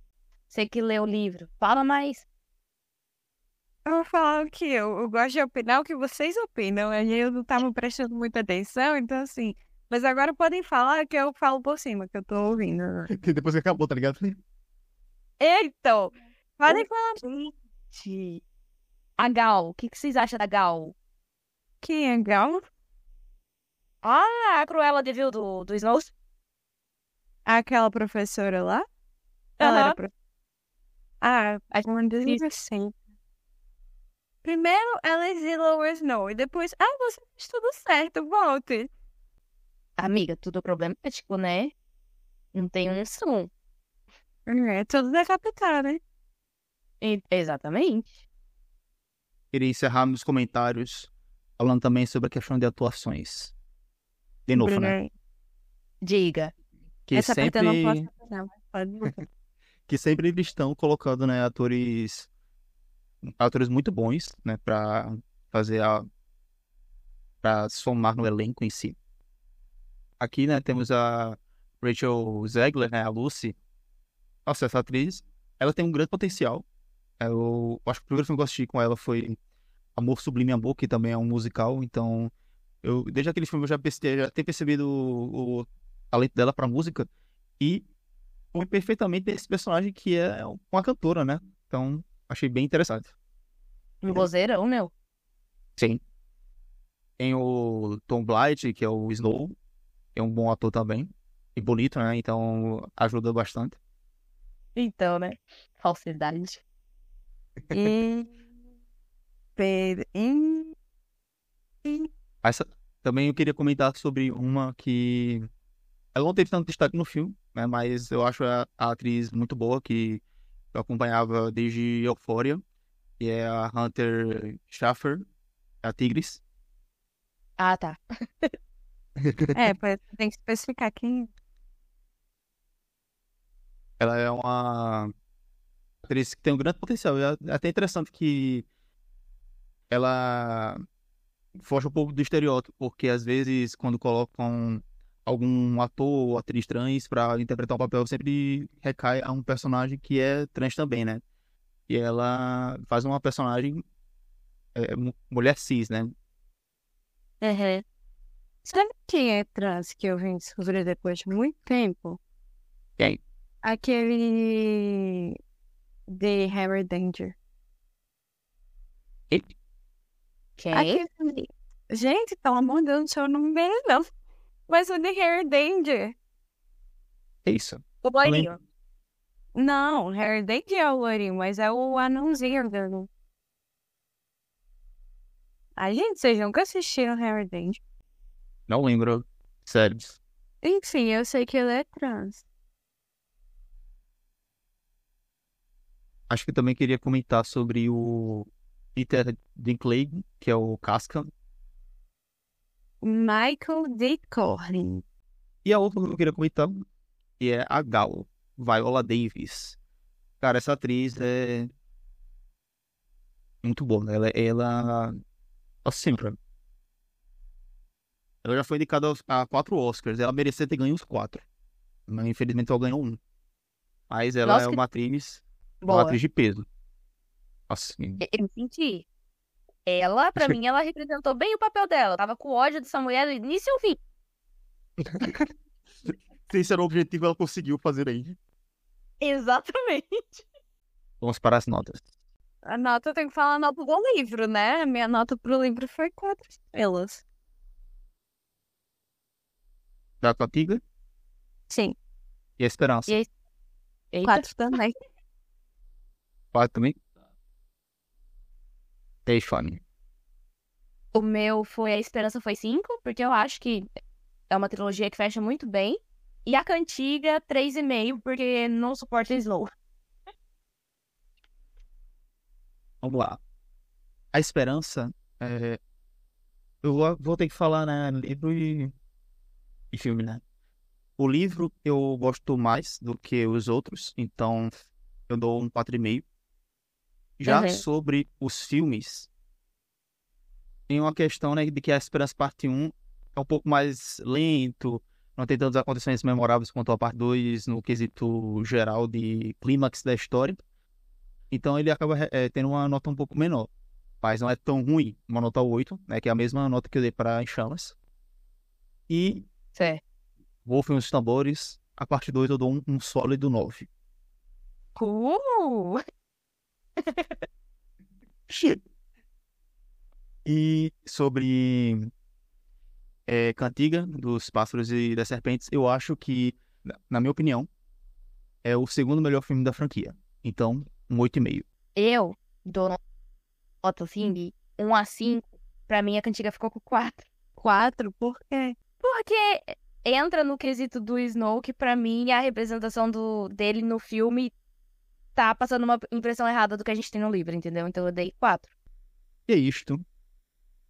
Speaker 3: Você que lê o livro. Fala mais.
Speaker 2: Eu vou falar o que eu, eu gosto de opinar o que vocês opinam. aí Eu não tava prestando muita atenção, então assim. Mas agora podem falar que eu falo por cima, que eu tô ouvindo. *laughs*
Speaker 1: Depois que acabou, tá ligado?
Speaker 2: Então, podem falar.
Speaker 3: Gente. A Gal. O que, que vocês acham da Gal?
Speaker 2: Quem é Gal?
Speaker 3: Ah, a Cruella de Vil do, do Snow.
Speaker 2: Aquela professora lá? Ela era pro... Ah,
Speaker 3: A
Speaker 2: uma adolescente. Primeiro ela exila o Snow e depois, ah, você fez tudo certo, volte.
Speaker 3: Amiga, tudo problemático, né? Não tem um som.
Speaker 2: É tudo decapitar, né?
Speaker 3: E- Exatamente.
Speaker 1: Queria encerrar meus comentários falando também sobre a questão de atuações. De novo, né?
Speaker 2: Bruno,
Speaker 3: Diga.
Speaker 1: Que
Speaker 2: Essa parte eu
Speaker 1: sempre,
Speaker 2: não posso fazer, mas pode. *laughs*
Speaker 1: que sempre eles estão colocando, né, atores atores muito bons, né, para fazer a para somar no elenco em si. Aqui, né, temos a Rachel Zegler, né, a Lucy. Nossa, essa atriz, ela tem um grande potencial. Eu acho que o primeiro filme que eu assisti com ela foi Amor Sublime Amor, que também é um musical, então eu desde aquele filme eu já, perce- já tenho percebido o, o talento dela para música e foi perfeitamente esse personagem que é uma cantora, né? Então, achei bem interessante.
Speaker 3: Um vozeirão, meu.
Speaker 1: Sim. Tem o Tom Blight, que é o Snow, que é um bom ator também. E bonito, né? Então ajuda bastante.
Speaker 3: Então, né? Falsidade.
Speaker 2: E... *laughs* per- em-
Speaker 1: Essa, também eu queria comentar sobre uma que ela não teve tanto destaque no filme, né? Mas eu acho a, a atriz muito boa, que eu acompanhava desde Euphoria, que é a Hunter Schaffer, a Tigris.
Speaker 3: Ah, tá. *laughs*
Speaker 2: É, tem que especificar quem.
Speaker 1: Ela é uma atriz que tem um grande potencial. É até interessante que ela foge um pouco do estereótipo, porque às vezes quando colocam algum ator ou atriz trans para interpretar um papel, sempre recai a um personagem que é trans também, né? E ela faz uma personagem é, mu- mulher cis, né?
Speaker 3: Uhum.
Speaker 2: Sabe quem é trans que eu vim descobrir depois de muito tempo?
Speaker 1: Quem?
Speaker 2: Aquele. The Hammer Danger.
Speaker 3: Quem?
Speaker 2: Aquele... Gente, pelo amor de Deus, não sei o nome dele, não. Mas o Hair Danger.
Speaker 1: É isso.
Speaker 3: O loirinho.
Speaker 2: Não, Hair Danger é o loirinho, mas é o anãozinho dele. A gente, vocês nunca assistiram Hair Danger.
Speaker 1: Não lembro. Sério.
Speaker 2: Enfim, eu sei que ele é trans.
Speaker 1: Acho que também queria comentar sobre o Peter Dinklage, que é o Casca.
Speaker 2: Michael D. Corrin.
Speaker 1: E a outra que eu queria comentar, que é a Gal, Viola Davis. Cara, essa atriz é muito boa, né? Ela, ela pra- ela já foi indicada a quatro Oscars. Ela merecia ter ganho os quatro. Mas infelizmente ela ganhou um. Mas ela
Speaker 3: Nossa,
Speaker 1: é uma atriz, uma
Speaker 3: Boa.
Speaker 1: atriz de peso. Assim,
Speaker 3: Eu senti. Ela, pra *laughs* mim, ela representou bem o papel dela. Tava com ódio dessa mulher do início ao fim.
Speaker 1: se esse era o objetivo, ela conseguiu fazer aí.
Speaker 3: Exatamente.
Speaker 1: Vamos para as notas.
Speaker 2: A nota tem que falar a nota do livro, né? A minha nota pro livro foi quatro estrelas.
Speaker 1: Da Cantiga
Speaker 2: Sim,
Speaker 1: e a Esperança.
Speaker 3: E-
Speaker 2: quatro também.
Speaker 1: Quatro também. E aí, Fanny?
Speaker 3: O meu foi A Esperança foi 5, porque eu acho que é uma trilogia que fecha muito bem. E a Cantiga, 3,5, porque não suporta Slow.
Speaker 1: Vamos lá. A Esperança, é, eu vou, vou ter que falar, né, livro e, e filme, né? O livro eu gosto mais do que os outros, então eu dou um 4,5. Já
Speaker 3: Uhum.
Speaker 1: sobre os filmes, tem uma questão, né, de que a Esperança parte 1 é um pouco mais lento, não tem tantos acontecimentos memoráveis quanto a parte 2 no quesito geral de clímax da história. Então ele acaba eh, tendo uma nota um pouco menor. Mas não é tão ruim, uma nota 8, né, que é a mesma nota que eu dei para Em Chamas. E
Speaker 3: Certo.
Speaker 1: Wolf e os Tambores, a parte 2 eu dou um, um sólido 9.
Speaker 3: Uh!
Speaker 1: E sobre eh, Cantiga, dos Pássaros e das Serpentes, eu acho que, na- minha opinião, é o segundo melhor filme da franquia. Então, um 8,5.
Speaker 3: Eu dou nota assim de 1 a 5. Pra mim, a Cantiga ficou com 4.
Speaker 2: Quatro, por quê?
Speaker 3: Porque entra no quesito do Snow, que pra mim a representação do, dele no filme tá passando uma impressão errada do que a gente tem no livro, entendeu? Então eu dei 4.
Speaker 1: E é isto.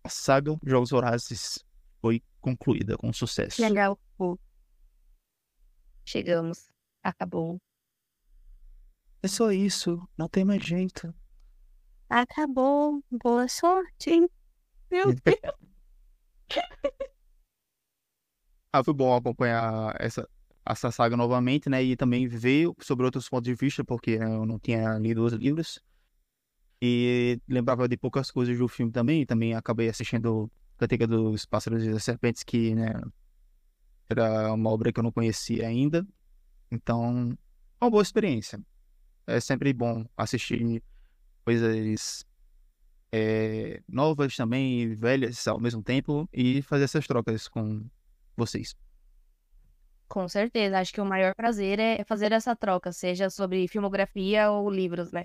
Speaker 1: A saga Jogos Vorazes foi concluída com sucesso.
Speaker 2: Legal.
Speaker 3: Chegamos. Acabou.
Speaker 1: É só isso, não tem mais jeito.
Speaker 2: Acabou. Boa sorte. Meu *laughs* Deus.
Speaker 1: Ah, foi bom acompanhar essa, essa saga novamente, né? E também ver sobre outros pontos de vista, porque né, eu não tinha lido os livros. E lembrava de poucas coisas do filme também. E também acabei assistindo Cantiga dos Pássaros e das Serpentes, que, né, era uma obra que eu não conhecia ainda. Então, uma boa experiência. É sempre bom assistir coisas é, novas também, velhas ao mesmo tempo, e fazer essas trocas com vocês.
Speaker 3: Com certeza. Acho que o maior prazer é fazer essa troca, seja sobre filmografia ou livros, né?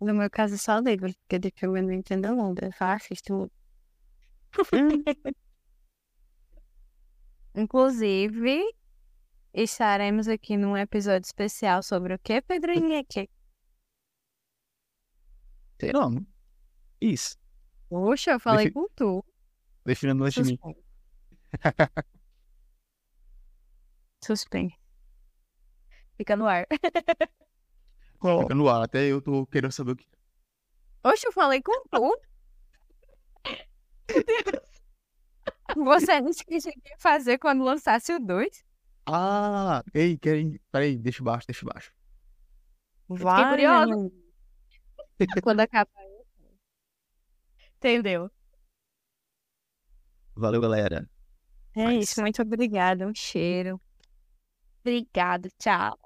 Speaker 2: No meu caso, só livros, porque de filme eu não entendo nada. Eu só assisto. *laughs* Inclusive, estaremos aqui num episódio especial sobre o que, Pedro Henrique?
Speaker 1: Sei lá, não? Isso.
Speaker 2: Poxa, eu falei
Speaker 1: Defi-
Speaker 2: com tu.
Speaker 1: Definindo antes de mim. *laughs*
Speaker 2: Suspense.
Speaker 3: Fica no ar.
Speaker 1: Fica no ar, até eu tô querendo saber o que.
Speaker 2: Oxe, eu falei com tu. *laughs* Você disse que ia fazer quando lançasse o 2?
Speaker 1: Ah, ei, querem. Peraí, deixa baixo, deixa baixo.
Speaker 2: Vai,
Speaker 3: curiosa.
Speaker 2: menino. Quando acabar.
Speaker 3: Entendeu?
Speaker 1: Valeu, galera.
Speaker 2: É
Speaker 1: Mas-
Speaker 2: isso, muito obrigada. Um cheiro.
Speaker 3: Obrigada. Tchau.